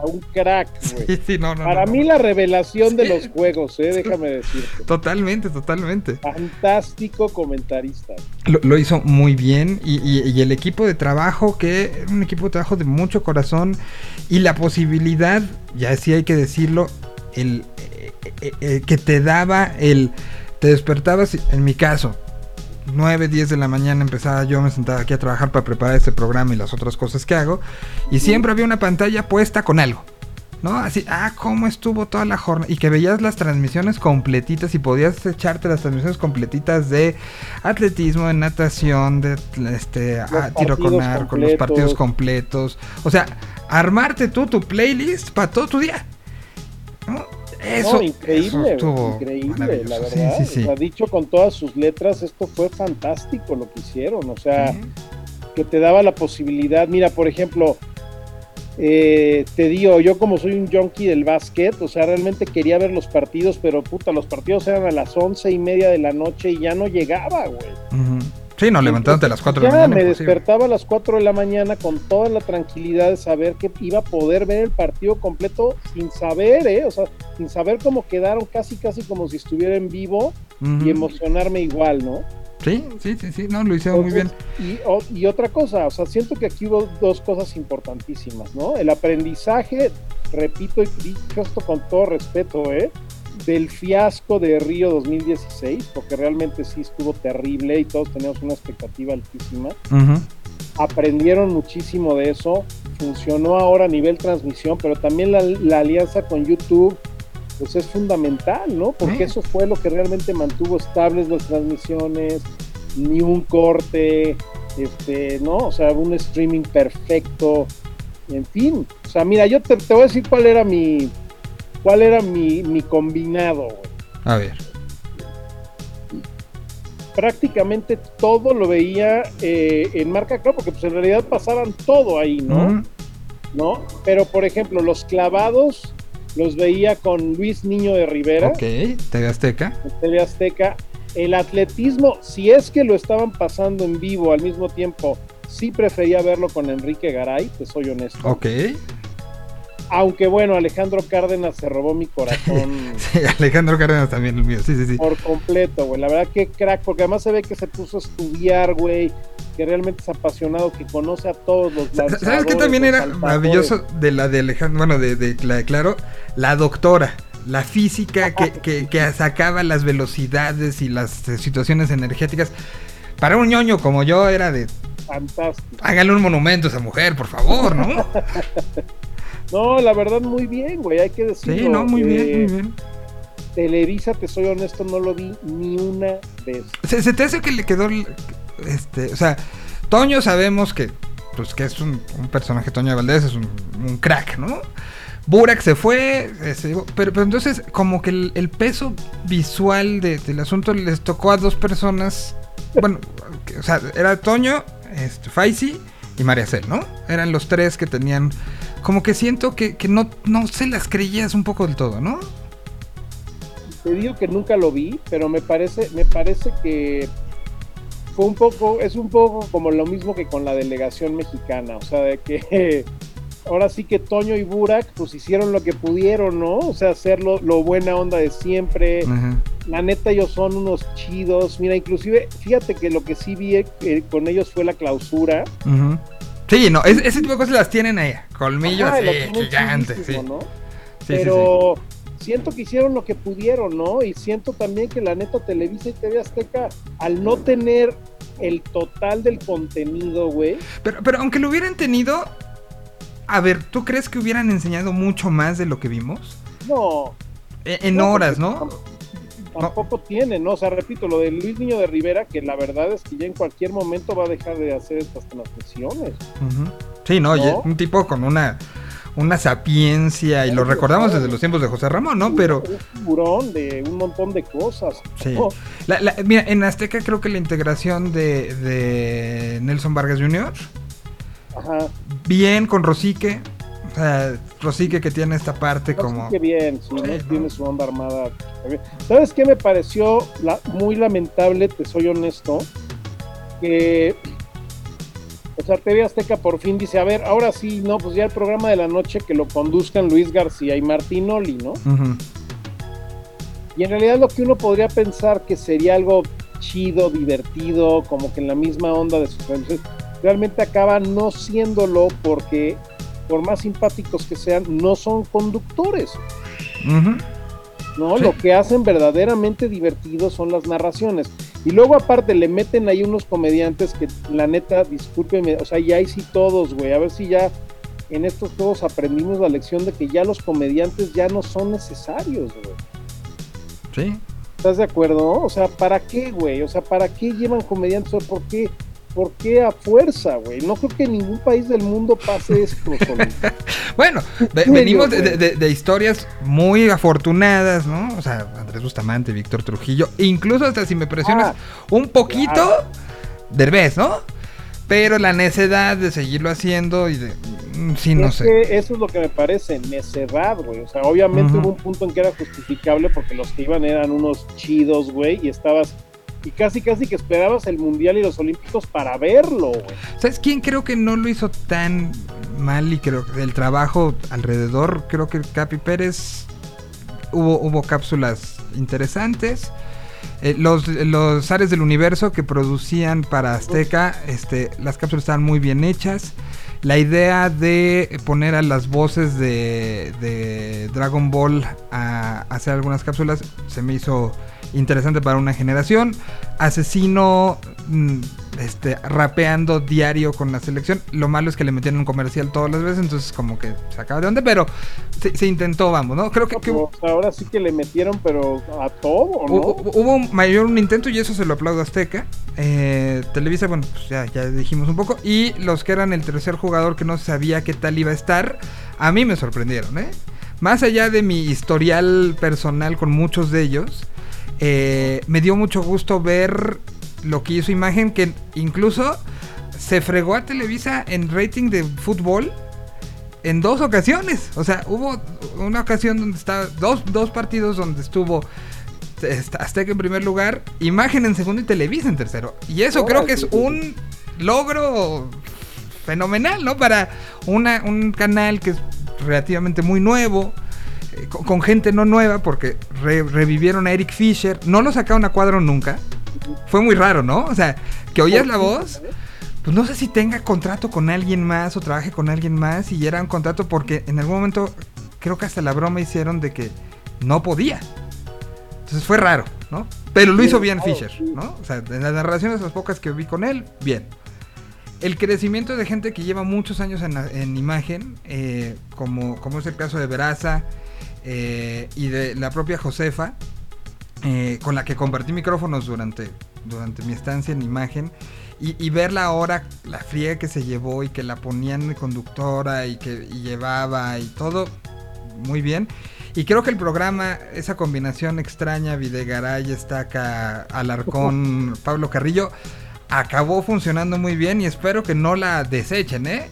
Un crack, güey. sí, sí, no, no. Para no, mí la revelación de los juegos, eh, déjame decirte. Totalmente, totalmente. Fantástico comentarista. Lo, lo hizo muy bien y, y- y el equipo de trabajo, que era un equipo de trabajo de mucho corazón y la posibilidad, ya sí hay que decirlo, el eh, que te daba el, te despertabas, en mi caso, 9, 10 de la mañana empezaba yo, me sentaba aquí a trabajar para preparar este programa y las otras cosas que hago y siempre había una pantalla puesta con algo. ¿No? Así, ah, cómo estuvo toda la jornada. Y que veías las transmisiones completitas y podías echarte las transmisiones completitas de atletismo, de natación, de este, ah, tiro con arco, los partidos completos. completos. O sea, armarte tú tu playlist para todo tu día. ¿No? Eso, No, increíble, eso increíble, la verdad. sí, sí. O sea, dicho con todas sus letras, esto fue fantástico lo que hicieron. O sea, que te daba la posibilidad. Mira, por ejemplo, eh, te digo, yo como soy un junkie del básquet, o sea, realmente quería ver los partidos, pero puta, los partidos eran a las once y media de la noche y ya no llegaba, güey. Sí, no, levantándote a las 4 de la mañana. me imposible. despertaba a las 4 de la mañana con toda la tranquilidad de saber que iba a poder ver el partido completo sin saber, ¿eh? O sea, sin saber cómo quedaron, casi, casi como si estuviera en vivo y emocionarme igual, ¿no? Sí, sí, sí, sí, no, lo hicieron muy bien. Y, o- y otra cosa, o sea, siento que aquí hubo dos cosas importantísimas, ¿no? El aprendizaje, repito y dicho esto con todo respeto, ¿eh? Del fiasco de Río 2016, porque realmente sí estuvo terrible y todos teníamos una expectativa altísima. Aprendieron muchísimo de eso, funcionó ahora a nivel transmisión, pero también la, la alianza con YouTube, pues es fundamental, ¿no? Porque eso fue lo que realmente mantuvo estables las transmisiones, ni un corte, este, ¿no? O sea, un streaming perfecto, en fin. O sea, mira, yo te, te voy a decir cuál era mi, cuál era mi, mi combinado, güey. A ver. Prácticamente todo lo veía eh, en marca claro, porque pues en realidad pasaban todo ahí, ¿no? ¿no? Pero, por ejemplo, los clavados los veía con Luis Niño de Rivera, Ok, TV Azteca. TV Azteca, El atletismo, si es que lo estaban pasando en vivo al mismo tiempo, sí prefería verlo con Enrique Garay, te soy honesto. Ok. Aunque bueno, Alejandro Cárdenas se robó mi corazón Sí, Alejandro Cárdenas también el mío. Sí, sí, sí. por completo, güey. La verdad que crack, porque además se ve que se puso a estudiar, güey, que realmente es apasionado, que conoce a todos los Sa- ¿Sabes qué también era saltadores. maravilloso de la de Alejandro? Bueno, de, de la de Claro, la doctora. La física que, que, que sacaba las velocidades y las eh, situaciones energéticas. Para un ñoño como yo era de, Fantástico. hágale un monumento a esa mujer, por favor, ¿no? No, la verdad, muy bien, güey, hay que decirlo. Sí, no, muy bien, Eh, muy bien. Televisa, te soy honesto, no lo vi ni una vez. ¿Se, se te hace que le quedó este, o sea, Toño sabemos que pues que es un, un personaje Toño de Valdés, es un, un crack, ¿no? Burak se fue, este, pero, pero entonces como que el, el peso visual de- del asunto les tocó a dos personas, bueno, o sea, era Toño, este, Faisy y María Cel, ¿no? Eran los tres que tenían, como que siento que, que no, no se las creías un poco del todo, ¿no? Te digo que nunca lo vi, pero me parece, me parece que fue un poco, es un poco como lo mismo que con la delegación mexicana, o sea, de que ahora sí que Toño y Burak pues hicieron lo que pudieron, ¿no? O sea, hacer lo, lo buena onda de siempre. La neta ellos son unos chidos. Mira, inclusive, fíjate que lo que sí vi eh, con ellos fue la clausura. Ujú. Sí, no, es- ese tipo de cosas las tienen ahí. Colmillo Ajá, así, lo tienen gigante, sí. chidísimo, ¿no? Sí, sí, Pero siento que hicieron lo que pudieron, ¿no? Y siento también que la neta Televisa y TV Azteca, al no tener el total del contenido, güey. Pero, pero aunque lo hubieran tenido. A ver, ¿tú crees que hubieran enseñado mucho más de lo que vimos? no. E- En No, horas, ¿no? Tampoco tiene, ¿no? O sea, repito, lo de Luis Niño de Rivera, que la verdad es que ya en cualquier momento va a dejar de hacer estas transmisiones. Ujú. Sí, no, ¿No? un tipo con una, una sapiencia, y lo recordamos desde los tiempos de José Ramón, ¿no? Pero, Un figurón de un montón de cosas. sí. ¿no? La- la- mira, en Azteca creo que la integración de, de Nelson Vargas Jr., Ajá. bien con Rosique. O sea, Rosique que tiene esta parte Así como. bien, sí, ¿no? tiene su onda armada. ¿Sabes qué me pareció la- muy lamentable, te soy honesto? Que, o sea, TV Azteca por fin dice, a ver, ahora sí, no, pues ya el programa de la noche que lo conduzcan Luis García y Martín Oli, ¿no? Y en realidad lo que uno podría pensar que sería algo chido, divertido, como que en la misma onda de sus realmente acaba no siéndolo porque, por más simpáticos que sean, no son conductores. ¿no? Sí. Lo que hacen verdaderamente divertido son las narraciones. Y luego aparte le meten ahí unos comediantes que la neta, discúlpeme, o sea, ya hay sí todos, güey, a ver si ya en estos juegos aprendimos la lección de que ya los comediantes ya no son necesarios, güey. Sí. ¿Estás de acuerdo? O sea, ¿para qué, güey? O sea, ¿para qué llevan comediantes? O ¿Por qué? ¿Por qué a fuerza, güey? No creo que en ningún país del mundo pase esto. Bueno, venimos de, güey? de- de historias muy afortunadas, ¿no? O sea, Andrés Bustamante, Víctor Trujillo, incluso hasta si me presionas Ah, un poquito, claro. Derbez, ¿no? Pero la necedad de seguirlo haciendo y de... mm, Sí, no es sé. que eso es lo que me parece, necedad, güey. O sea, obviamente hubo un punto en que era justificable porque los que iban eran unos chidos, güey, y estabas. Y casi, casi que esperabas el Mundial y los Olímpicos para verlo. ¿Sabes quién creo que no lo hizo tan mal y creo que el trabajo alrededor, creo que Capi Pérez hubo, hubo cápsulas interesantes. Eh, los, los Ares del Universo que producían para Azteca, este, las cápsulas estaban muy bien hechas. La idea de poner a las voces de, de Dragon Ball a hacer algunas cápsulas se me hizo interesante para una generación. Asesino mm, este, rapeando diario con la selección. Lo malo es que le metían un comercial todas las veces, entonces como que se acaba de onda, pero se, se intentó, vamos, ¿no? Creo que, que O sea, ahora sí que le metieron, pero a todo, ¿no? Hu- hu- Hubo mayor un intento y eso se lo aplaudo a Azteca. Eh, Televisa, bueno, pues ya, ya dijimos un poco. Y los que eran el tercer jugador que no sabía qué tal iba a estar, a mí me sorprendieron, ¿eh? Más allá de mi historial personal con muchos de ellos, eh, me dio mucho gusto ver lo que hizo Imagen, que incluso se fregó a Televisa en rating de fútbol en dos ocasiones. O sea, hubo una ocasión donde estaba, dos, dos partidos donde estuvo est- Azteca en primer lugar, Imagen en segundo y Televisa en tercero. Y eso creo que es un logro fenomenal, ¿no? Para una, un canal que es relativamente muy nuevo, eh, con, con gente no nueva, porque re- revivieron a Eric Fisher. No lo sacaron a cuadro nunca. Fue muy raro, ¿no? O sea, que oías la voz. Pues no sé si tenga contrato con alguien más o trabaje con alguien más y era un contrato porque en algún momento creo que hasta la broma hicieron de que no podía. Entonces fue raro, ¿no? Pero lo hizo bien Fisher, ¿no? O sea, en las narraciones, las pocas que vi con él, bien. El crecimiento de gente que lleva muchos años en, la- en imagen, eh, como, como es el caso de Veraza eh, y de la propia Josefa, eh, con la que compartí micrófonos durante, durante mi estancia en imagen, y, y verla ahora, la friega que se llevó y que la ponían de conductora y que y llevaba y todo muy bien. Y creo que el programa, esa combinación extraña, Videgaray, Estaca, Alarcón, Pablo Carrillo, acabó funcionando muy bien y espero que no la desechen, ¿eh?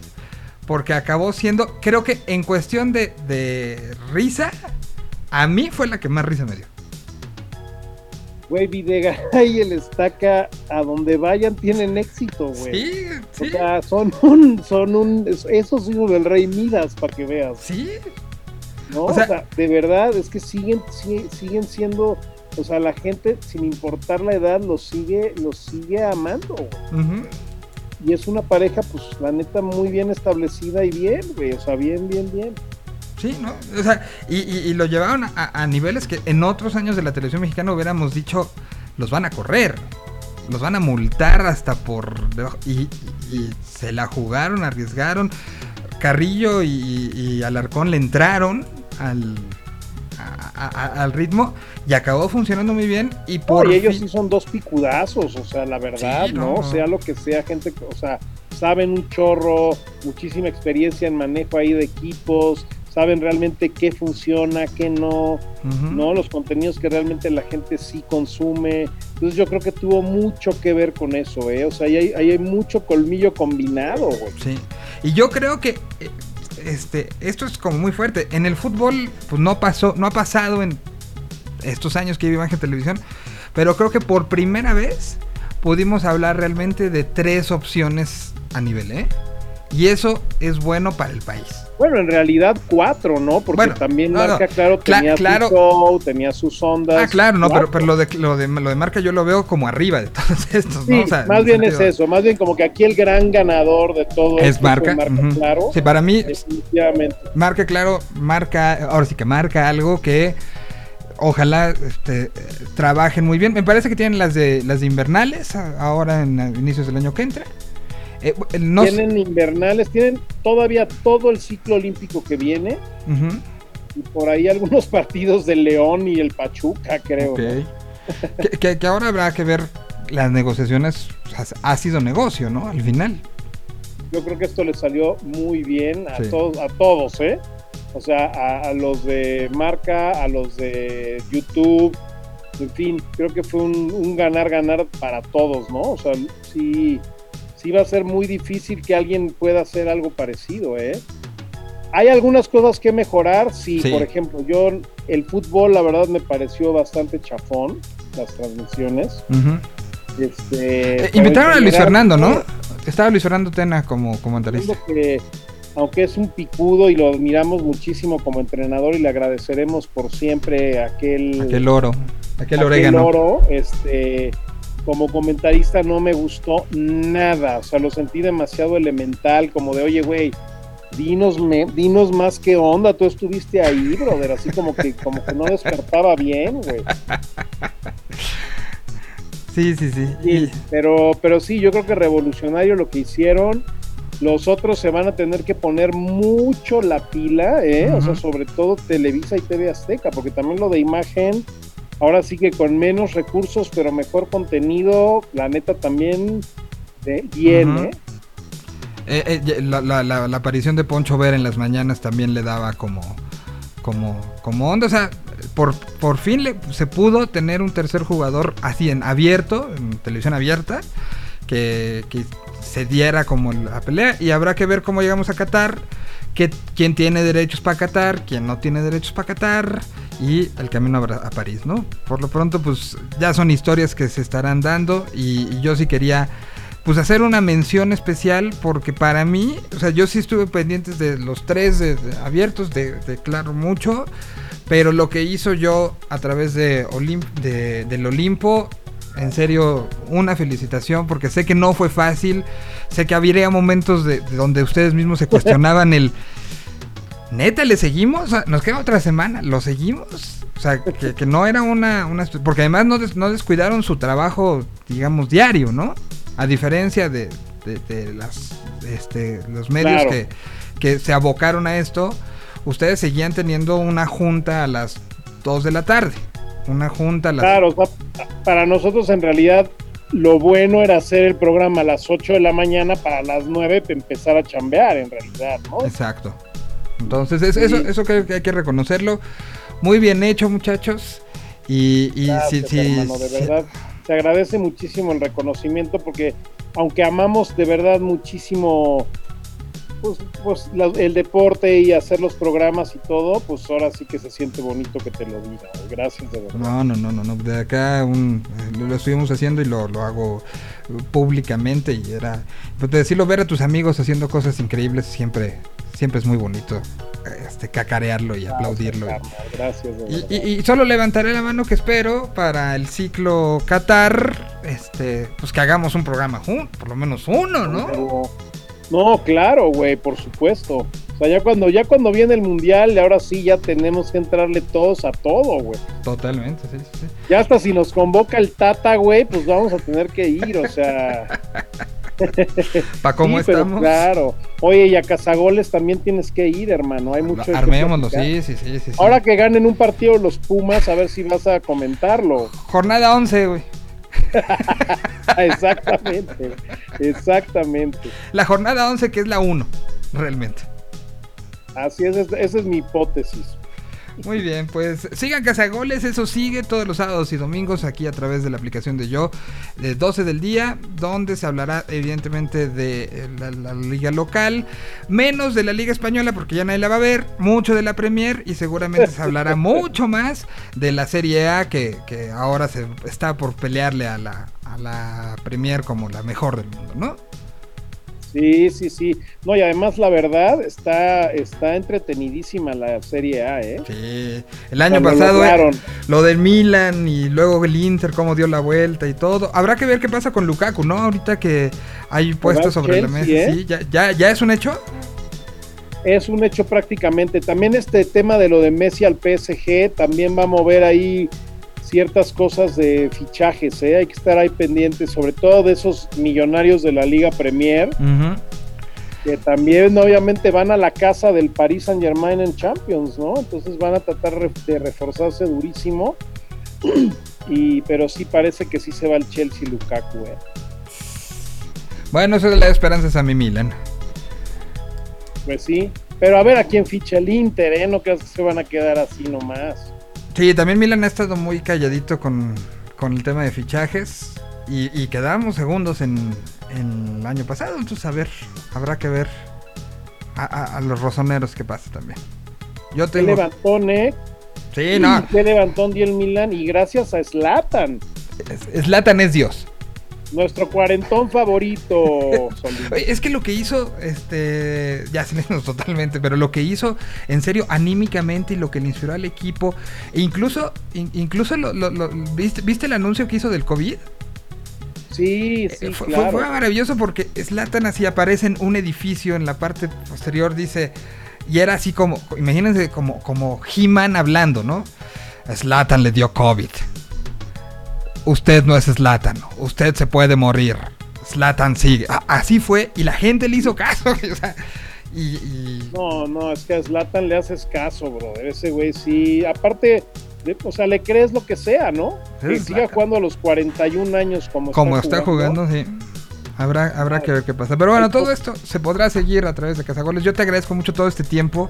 Porque acabó siendo, creo que en cuestión de, de risa, a mí fue la que más risa me dio. Güey, Videgaray y el Estaca, a donde vayan tienen éxito, güey. Sí, O sí, sea, son un, son un, esos hijos del rey Midas, para que veas, sí. ¿no? O O sea- sea, de verdad, es que siguen, si- siguen siendo, o sea, la gente, sin importar la edad, los sigue, los sigue amando. Ujú. Y es una pareja, pues, la neta, muy bien establecida y bien, güey, o sea, bien, bien, bien. Sí, ¿no? O sea, y, y- y lo llevaron a, a niveles que en otros años de la televisión mexicana hubiéramos dicho, los van a correr, los van a multar hasta por debajo. Y, y- y se la jugaron, arriesgaron. Carrillo y, y Alarcón le entraron al, a- a- a- al ritmo y acabó funcionando muy bien. Y por y ellos fin- sí son dos picudazos, o sea, la verdad, Sí, ¿no? no. Sea lo que sea, gente, o sea, saben un chorro, muchísima experiencia en manejo ahí de equipos, saben realmente qué funciona, qué no. ¿no? Los contenidos que realmente la gente sí consume. Entonces yo creo que tuvo mucho que ver con eso, ¿eh? O sea, ahí hay, ahí hay mucho colmillo combinado, güey. Sí. Y yo creo que eh, este esto es como muy fuerte. En el fútbol pues no pasó, no ha pasado en estos años que llevo imagen televisión, pero creo que por primera vez pudimos hablar realmente de tres opciones a nivel, ¿eh? Y eso es bueno para el país. Bueno, en realidad cuatro, ¿no? Porque Bueno, también no, no. Marca, claro, Cla- tenía claro. su show, tenía sus ondas. Ah, claro, no, pero, pero lo de lo de lo de marca yo lo veo como arriba de todos estos, Sí, ¿no? O sea, en más bien es eso, más bien como que aquí el gran ganador de todo Es marca. Marca, claro. Sí, para mí Definitivamente. marca claro, marca, ahora sí que marca algo que ojalá este, trabajen muy bien. Me parece que tienen las de las de invernales ahora en inicios del año que entra. Eh, bu- no sé- tienen invernales, tienen todavía todo el ciclo olímpico que viene y por ahí algunos partidos del León y el Pachuca, creo. que, que- que ahora habrá que ver las negociaciones. o sea, ha sido negocio, ¿no? Al final. Yo creo que esto le salió muy bien a Sí. todos, a todos, ¿eh? O sea, a, a los de marca, a los de YouTube, en fin, creo que fue un, un ganar-ganar para todos, ¿no? O sea, sí, sí va a ser muy difícil que alguien pueda hacer algo parecido, ¿eh? Hay algunas cosas que mejorar, sí, Sí. por ejemplo, yo el fútbol la verdad me pareció bastante chafón, las transmisiones. Este, Eh, invitaron a Luis Fernando, ¿no? Estaba Luis Fernando Tena como comentarista. Que aunque es un picudo y lo admiramos muchísimo como entrenador y le agradeceremos por siempre aquel, Aquel oro, aquel aquel orégano. oro, este, como comentarista no me gustó nada, o sea, lo sentí demasiado elemental, como de, oye, güey, dinos, me, dinos más qué onda, tú estuviste ahí, brother, así como que, como que no despertaba bien, güey. Sí, sí, sí. Sí, pero, pero sí, yo creo que revolucionario lo que hicieron. Los otros se van a tener que poner mucho la pila, ¿eh? o sea, sobre todo Televisa y TV Azteca, porque también lo de imagen, ahora sí que con menos recursos, pero mejor contenido, la neta también de, bien. ¿eh? Eh, eh, la, la- la- la aparición de Poncho Ver en las mañanas también le daba como, como, como onda. O sea, por, por fin le, se pudo tener un tercer jugador así en abierto, en televisión abierta, que, que se diera como la pelea y habrá que ver cómo llegamos a Qatar, quién tiene derechos para Qatar, quién no tiene derechos para Qatar y el camino a, París, ¿no? Por lo pronto, pues ya son historias que se estarán dando y, yo sí quería pues hacer una mención especial porque para mí, o sea, yo sí estuve pendientes de los tres abiertos, de, Claro Mucho, pero lo que hizo yo a través de, Olim- de- del Olimpo, en serio, una felicitación porque sé que no fue fácil, sé que habría momentos de, de donde ustedes mismos se cuestionaban el... Neta, ¿le seguimos? Nos queda otra semana, ¿lo seguimos? O sea, que, que no era una, una... Porque además no, des- no descuidaron su trabajo, digamos, diario, ¿no? A diferencia de, de- de las, este, los medios Claro. que, que se abocaron a esto, ustedes seguían teniendo una junta a las 2 de la tarde. Una junta las... Claro, o sea, para nosotros en realidad lo bueno era hacer el programa a las 8 de la mañana para las 9 empezar a chambear en realidad, ¿no? Exacto. Entonces, es- eso, Sí. eso creo que hay que reconocerlo. Muy bien hecho, muchachos. Y, y Gracias, sí, sí, hermano, de sí. verdad. Se agradece muchísimo el reconocimiento porque aunque amamos de verdad muchísimo pues, pues, la- el deporte y hacer los programas y todo, pues ahora sí que se siente bonito que te lo diga. Gracias de verdad. No, no, no, no, no. De acá un, eh, lo, lo estuvimos haciendo y lo, lo hago públicamente y era... Pues de decirlo, ver a tus amigos haciendo cosas increíbles siempre, siempre es muy bonito. Este, cacarearlo y aplaudirlo. Gracias, Y, y- y solo levantaré la mano que espero para el ciclo Qatar, este, pues que hagamos un programa juntos, por lo menos uno, ¿no? No, claro, güey, por supuesto. O sea, ya cuando, ya cuando viene el mundial, ahora sí ya tenemos que entrarle todos a todo, güey. Totalmente, sí, sí, sí. Ya hasta si nos convoca el Tata, güey, pues vamos a tener que ir, o sea. ¿Para cómo sí, pero estamos? claro. Oye, y a Cazagoles también tienes que ir, hermano. Hay mucho. Armémoslo, sí, sí, sí, sí. Ahora que ganen un partido los Pumas, a ver si vas a comentarlo. Jornada 11, güey. exactamente, exactamente. La jornada 11 que es la 1, realmente. Así es, es- esa es mi hipótesis. Muy bien, pues sigan Cazagoles, eso sigue todos los sábados y domingos aquí a través de la aplicación de Yo, de 12 del día, donde se hablará evidentemente de eh, la, la liga local, menos de la liga española porque ya nadie la va a ver, mucho de la Premier y seguramente se hablará mucho más de la Serie A que, que ahora se está por pelearle a la, a la Premier como la mejor del mundo, ¿no? Sí, sí, sí. No, y además la verdad está, está entretenidísima la Serie A, ¿eh? Sí, el año Cuando pasado eh, lograron. lo del Milan y luego el Inter, cómo dio la vuelta y todo. Habrá que ver qué pasa con Lukaku, ¿no? Ahorita que hay puestos sobre la mesa. Chelsea, ¿eh? Sí, ya, ya, ya es un hecho. Es un hecho prácticamente. También este tema de lo de Messi al PSG también va a mover ahí ciertas cosas de fichajes, ¿eh? Hay que estar ahí pendientes, sobre todo de esos millonarios de la Liga Premier, que también obviamente van a la casa del Paris Saint Germain en Champions, ¿no? Entonces van a tratar de reforzarse durísimo. Y, pero sí parece que sí se va el Chelsea Lukaku, ¿eh? Bueno, eso le da esperanzas a mi Milan. Pues sí. Pero a ver a quién ficha el Inter, ¿eh? No creas que se van a quedar así nomás. Sí, también Milan ha estado muy calladito con, con el tema de fichajes. Y, y quedamos segundos en, en el año pasado. Entonces, a ver, habrá que ver a, a- a los rosoneros qué pasa también. Yo Qué tengo. levantón, ¿eh? Sí, no. Qué levantón dio el Milan y gracias a Zlatan, es- Zlatan es Dios. Nuestro cuarentón favorito. Oye, Es que lo que hizo, este, ya silencios totalmente, pero lo que hizo, en serio, anímicamente y lo que le inspiró al equipo, e incluso, in- incluso lo, lo- lo- ¿viste, ¿viste el anuncio que hizo del COVID? Sí, sí, Eh, fue, fue- claro. fue maravilloso porque Slatan así aparece en un edificio en la parte posterior, dice, y era así como, imagínense como, como He-Man hablando, ¿no? Slatan le dio COVID. Usted no es Slatan, usted se puede morir. Slatan sigue. Así fue y la gente le hizo caso. o sea, y, y- No, no, es que a Zlatan le haces caso, brother. Ese güey sí. Aparte, o sea, le crees lo que sea, ¿no? Sí, que siga jugando a los 41 años como, como está jugando, sí. Habrá, habrá que ver qué pasa. Pero bueno, todo esto se podrá seguir a través de Cazagoles. Yo te agradezco mucho todo este tiempo.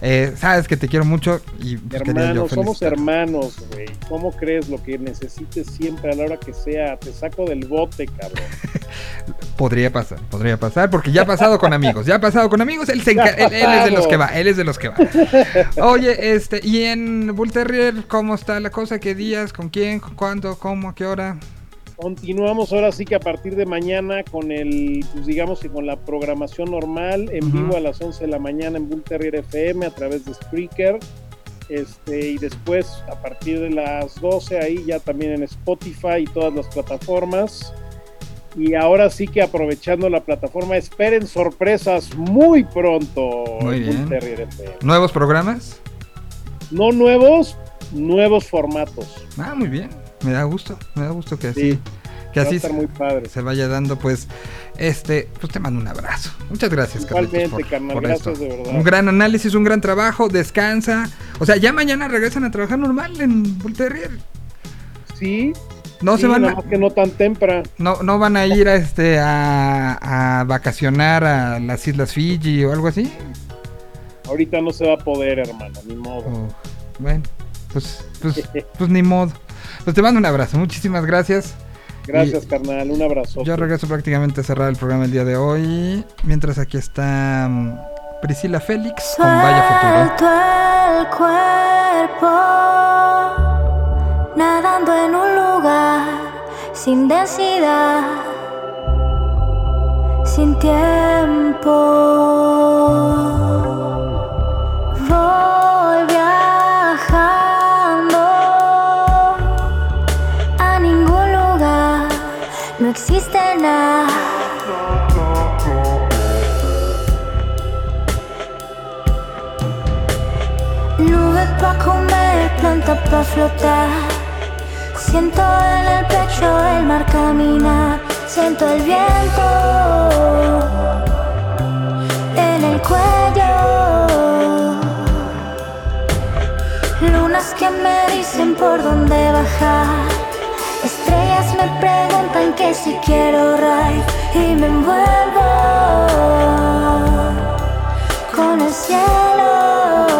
Eh, sabes que te quiero mucho y pues, quería yo Hermanos, somos hermanos, güey. ¿Cómo crees lo que necesites siempre a la hora que sea? Te saco del bote, cabrón. Podría pasar, podría pasar, porque ya ha pasado con amigos, ya ha pasado con amigos, él, se enca- él- él es de los que va, él es de los que va. Oye, este, y en Bull Terrier, ¿cómo está la cosa? ¿Qué días? ¿Con quién? ¿Con cuándo? ¿Cómo? ¿A qué hora? Continuamos ahora sí que a partir de mañana con el, pues digamos que con la programación normal, en vivo a las 11 de la mañana en Bull Terrier FM a través de Spreaker. Este, y después a partir de las 12 ahí ya también en Spotify y todas las plataformas. Y ahora sí que aprovechando la plataforma, esperen sorpresas muy pronto Muy en bien. Bull Terrier FM. ¿Nuevos programas? No nuevos, nuevos formatos. Ah, muy bien, me da gusto, me da gusto que así, Sí, que así estar muy padre. se vaya dando, pues, este, pues te mando un abrazo. Muchas gracias, Igualmente, carnal, gracias de verdad. Un gran análisis, un gran trabajo, descansa. O sea, ya mañana regresan a trabajar normal en Bull Terrier. Sí, No sí, se van nada a, que no tan temprano. no, no van a ir a este a, a vacacionar a las Islas Fiji o algo así. Ahorita no se va a poder, hermano, ni modo. O- bueno, pues, pues, pues ni modo. Pues te mando un abrazo, muchísimas gracias. Gracias, Y- carnal, un abrazo. Yo regreso prácticamente a cerrar el programa el día de hoy. Mientras aquí está mm, Priscila Félix con Vaya Futuro. El cuerpo, nadando en un lugar sin densidad, sin tiempo. Existe nada. Nube pa' comer, planta pa' flotar. Siento en el pecho el mar caminar. Siento el viento en el cuello. Lunas que me dicen por dónde bajar. Que si quiero ride y me envuelvo con el cielo.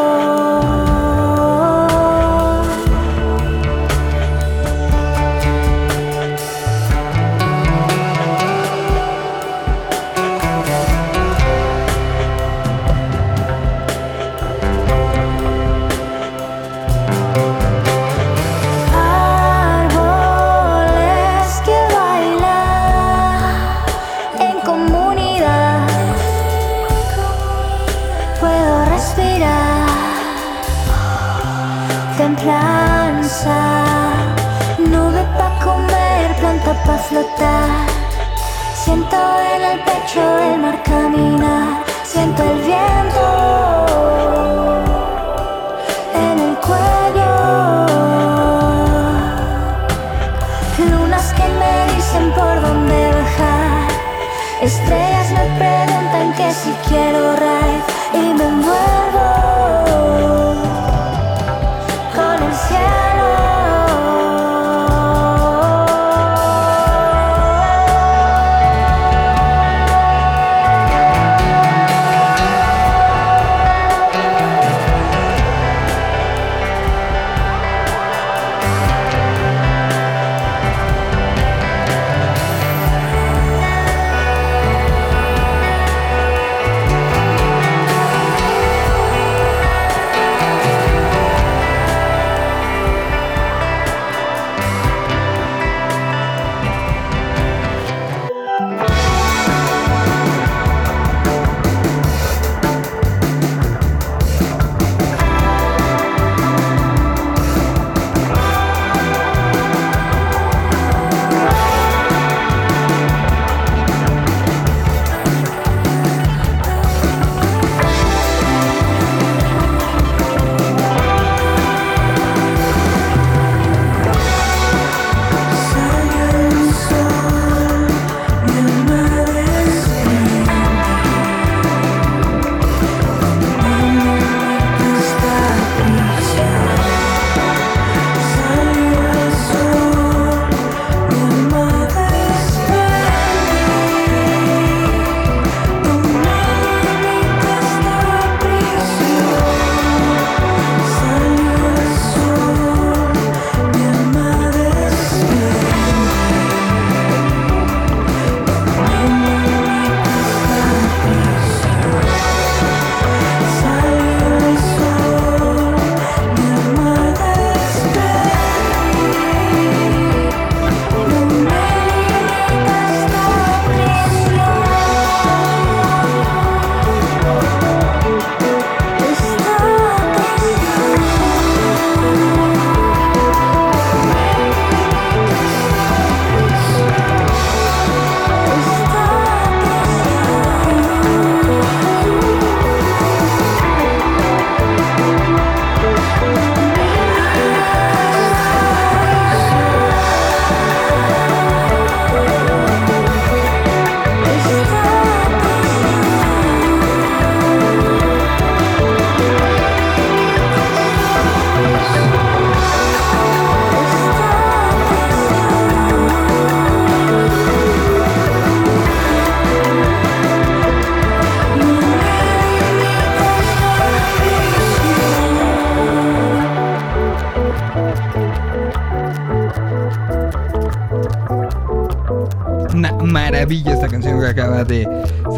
Flotar. Siento en el pecho el mar caminar. Siento el viento en el cuello. Lunas que me dicen por dónde bajar. Estrellas me preguntan que si quiero ride y me envuelvo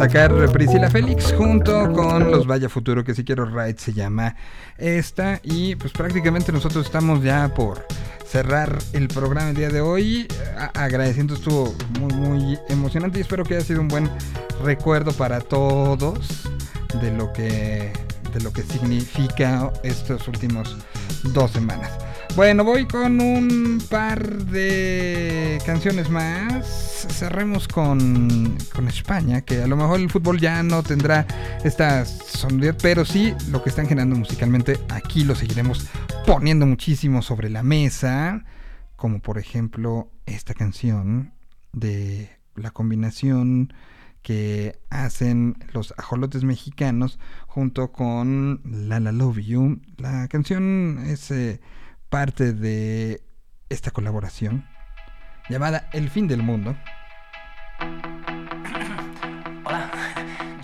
sacar Priscila Félix junto con los Vaya Futuro, que si quiero Ride se llama esta. Y pues prácticamente nosotros estamos ya por cerrar el programa el día de hoy. Agradeciendo, estuvo muy, muy emocionante y espero que haya sido un buen recuerdo para todos de lo que, de lo que significa estos últimos dos semanas. Bueno, voy con un par de canciones más. Cerremos con, con España, que a lo mejor el fútbol ya no tendrá esta sonoridad, pero sí lo que están generando musicalmente, aquí lo seguiremos poniendo muchísimo sobre la mesa, como por ejemplo esta canción de la combinación que hacen los ajolotes mexicanos junto con La La Love You. La canción es eh, parte de esta colaboración llamada El fin del mundo. Hola,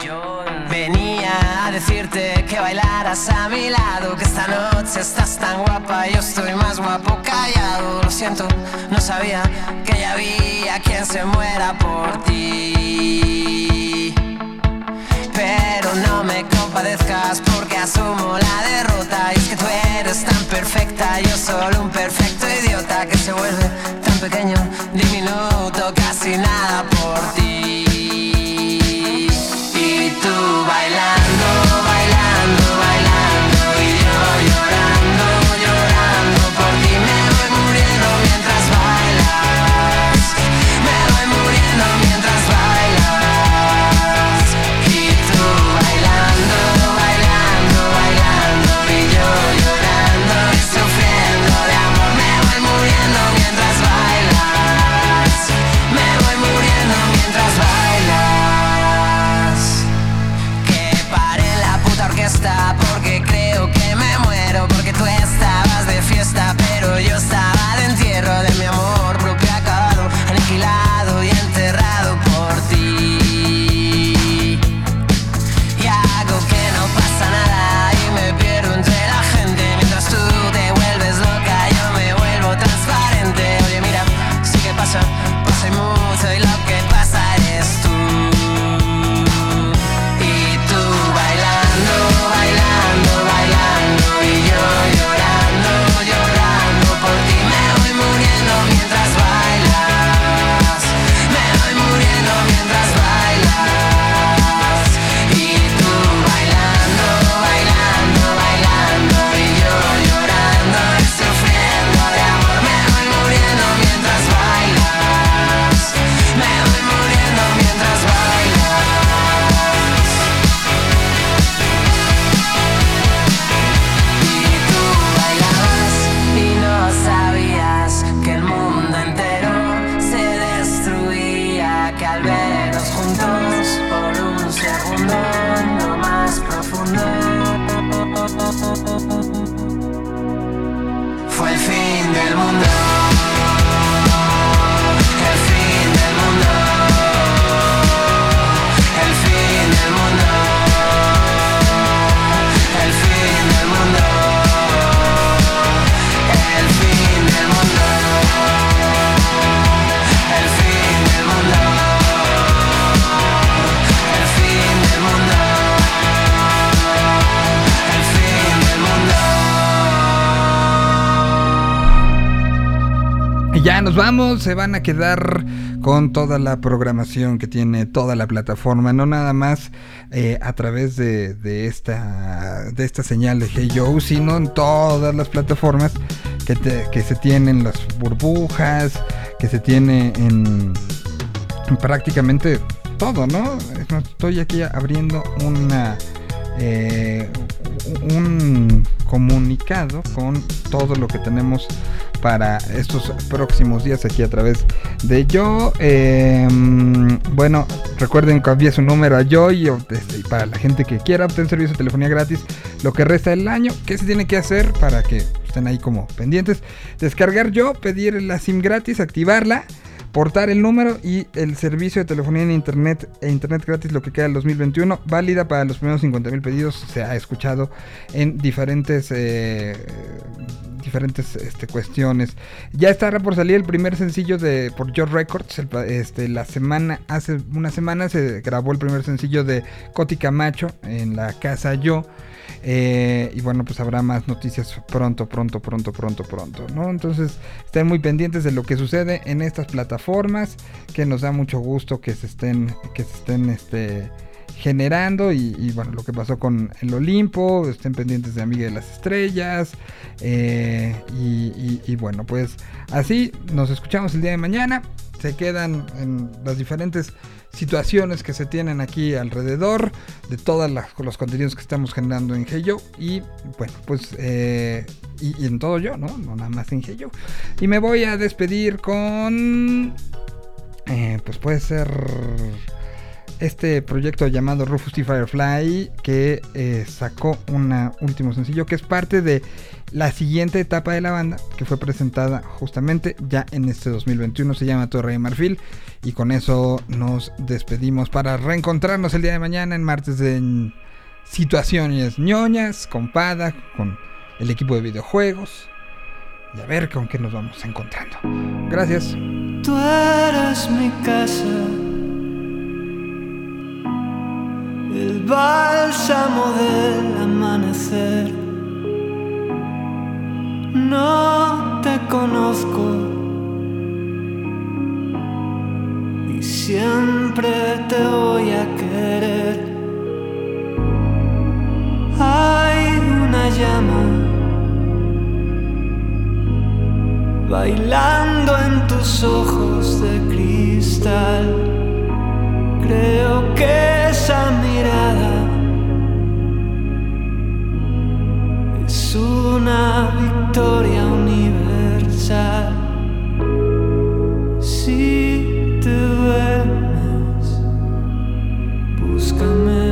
yo venía a decirte que bailaras a mi lado, que esta noche estás tan guapa, yo estoy más guapo callado. Lo siento, no sabía que ya había quien se muera por ti. Pero no me compadezcas porque asumo la derrota. Y es que tú eres tan perfecta, yo solo un perfecto idiota que se vuelve tan pequeño, diminuto, casi nada por ti. Y tú bailando, bailando, bailando y yo llorando, ya nos vamos, se van a quedar con toda la programación que tiene toda la plataforma, no nada más eh, a través de, esta, de señal de Hey Joe, sino en todas las plataformas que, que se tienen las burbujas, que se tiene en, en prácticamente todo, ¿no? Estoy aquí abriendo una eh, un comunicado con todo lo que tenemos para estos próximos días aquí a través de yo. Eh, bueno, recuerden que envía su número a yo y, este, y para la gente que quiera obtener servicio de telefonía gratis lo que resta del año. ¿Qué se tiene que hacer para que estén ahí como pendientes? Descargar yo, pedir la SIM gratis, activarla portar el número y el servicio de telefonía en internet e internet gratis lo que queda del 2021 válida para los primeros 50 mil pedidos se ha escuchado en diferentes eh, diferentes este, cuestiones. Ya estará por salir el primer sencillo de por George Records. el este, la semana, hace una semana se grabó el primer sencillo de Coti Camacho en la casa Yo. Eh, y bueno, pues habrá más noticias pronto, pronto, pronto, pronto, pronto, ¿no? Entonces, estén muy pendientes de lo que sucede en estas plataformas, que nos da mucho gusto que se estén, que se estén, este, generando y, bueno, lo que pasó con el Olimpo, estén pendientes de Amiga de las Estrellas eh, y bueno, pues así nos escuchamos el día de mañana, se quedan en las diferentes situaciones que se tienen aquí alrededor de todos los contenidos que estamos generando en Hey Yo y bueno, pues eh, y, y en todo yo, ¿no? No nada más en Hey Yo. Y me voy a despedir con... eh, pues puede ser este proyecto llamado Rufus T. Firefly que eh, sacó un último sencillo que es parte de la siguiente etapa de la banda que fue presentada justamente ya en este 2021 se llama Torre de Marfil y con eso nos despedimos para reencontrarnos el día de mañana en martes de situaciones ñoñas con Pada con el equipo de videojuegos y a ver con qué nos vamos encontrando gracias Tú eres mi casa, el del amanecer. No te conozco y siempre te voy a querer. Hay una llama bailando en tus ojos de cristal. Creo que esa mirada es una victoria universal. Si te duermes, búscame.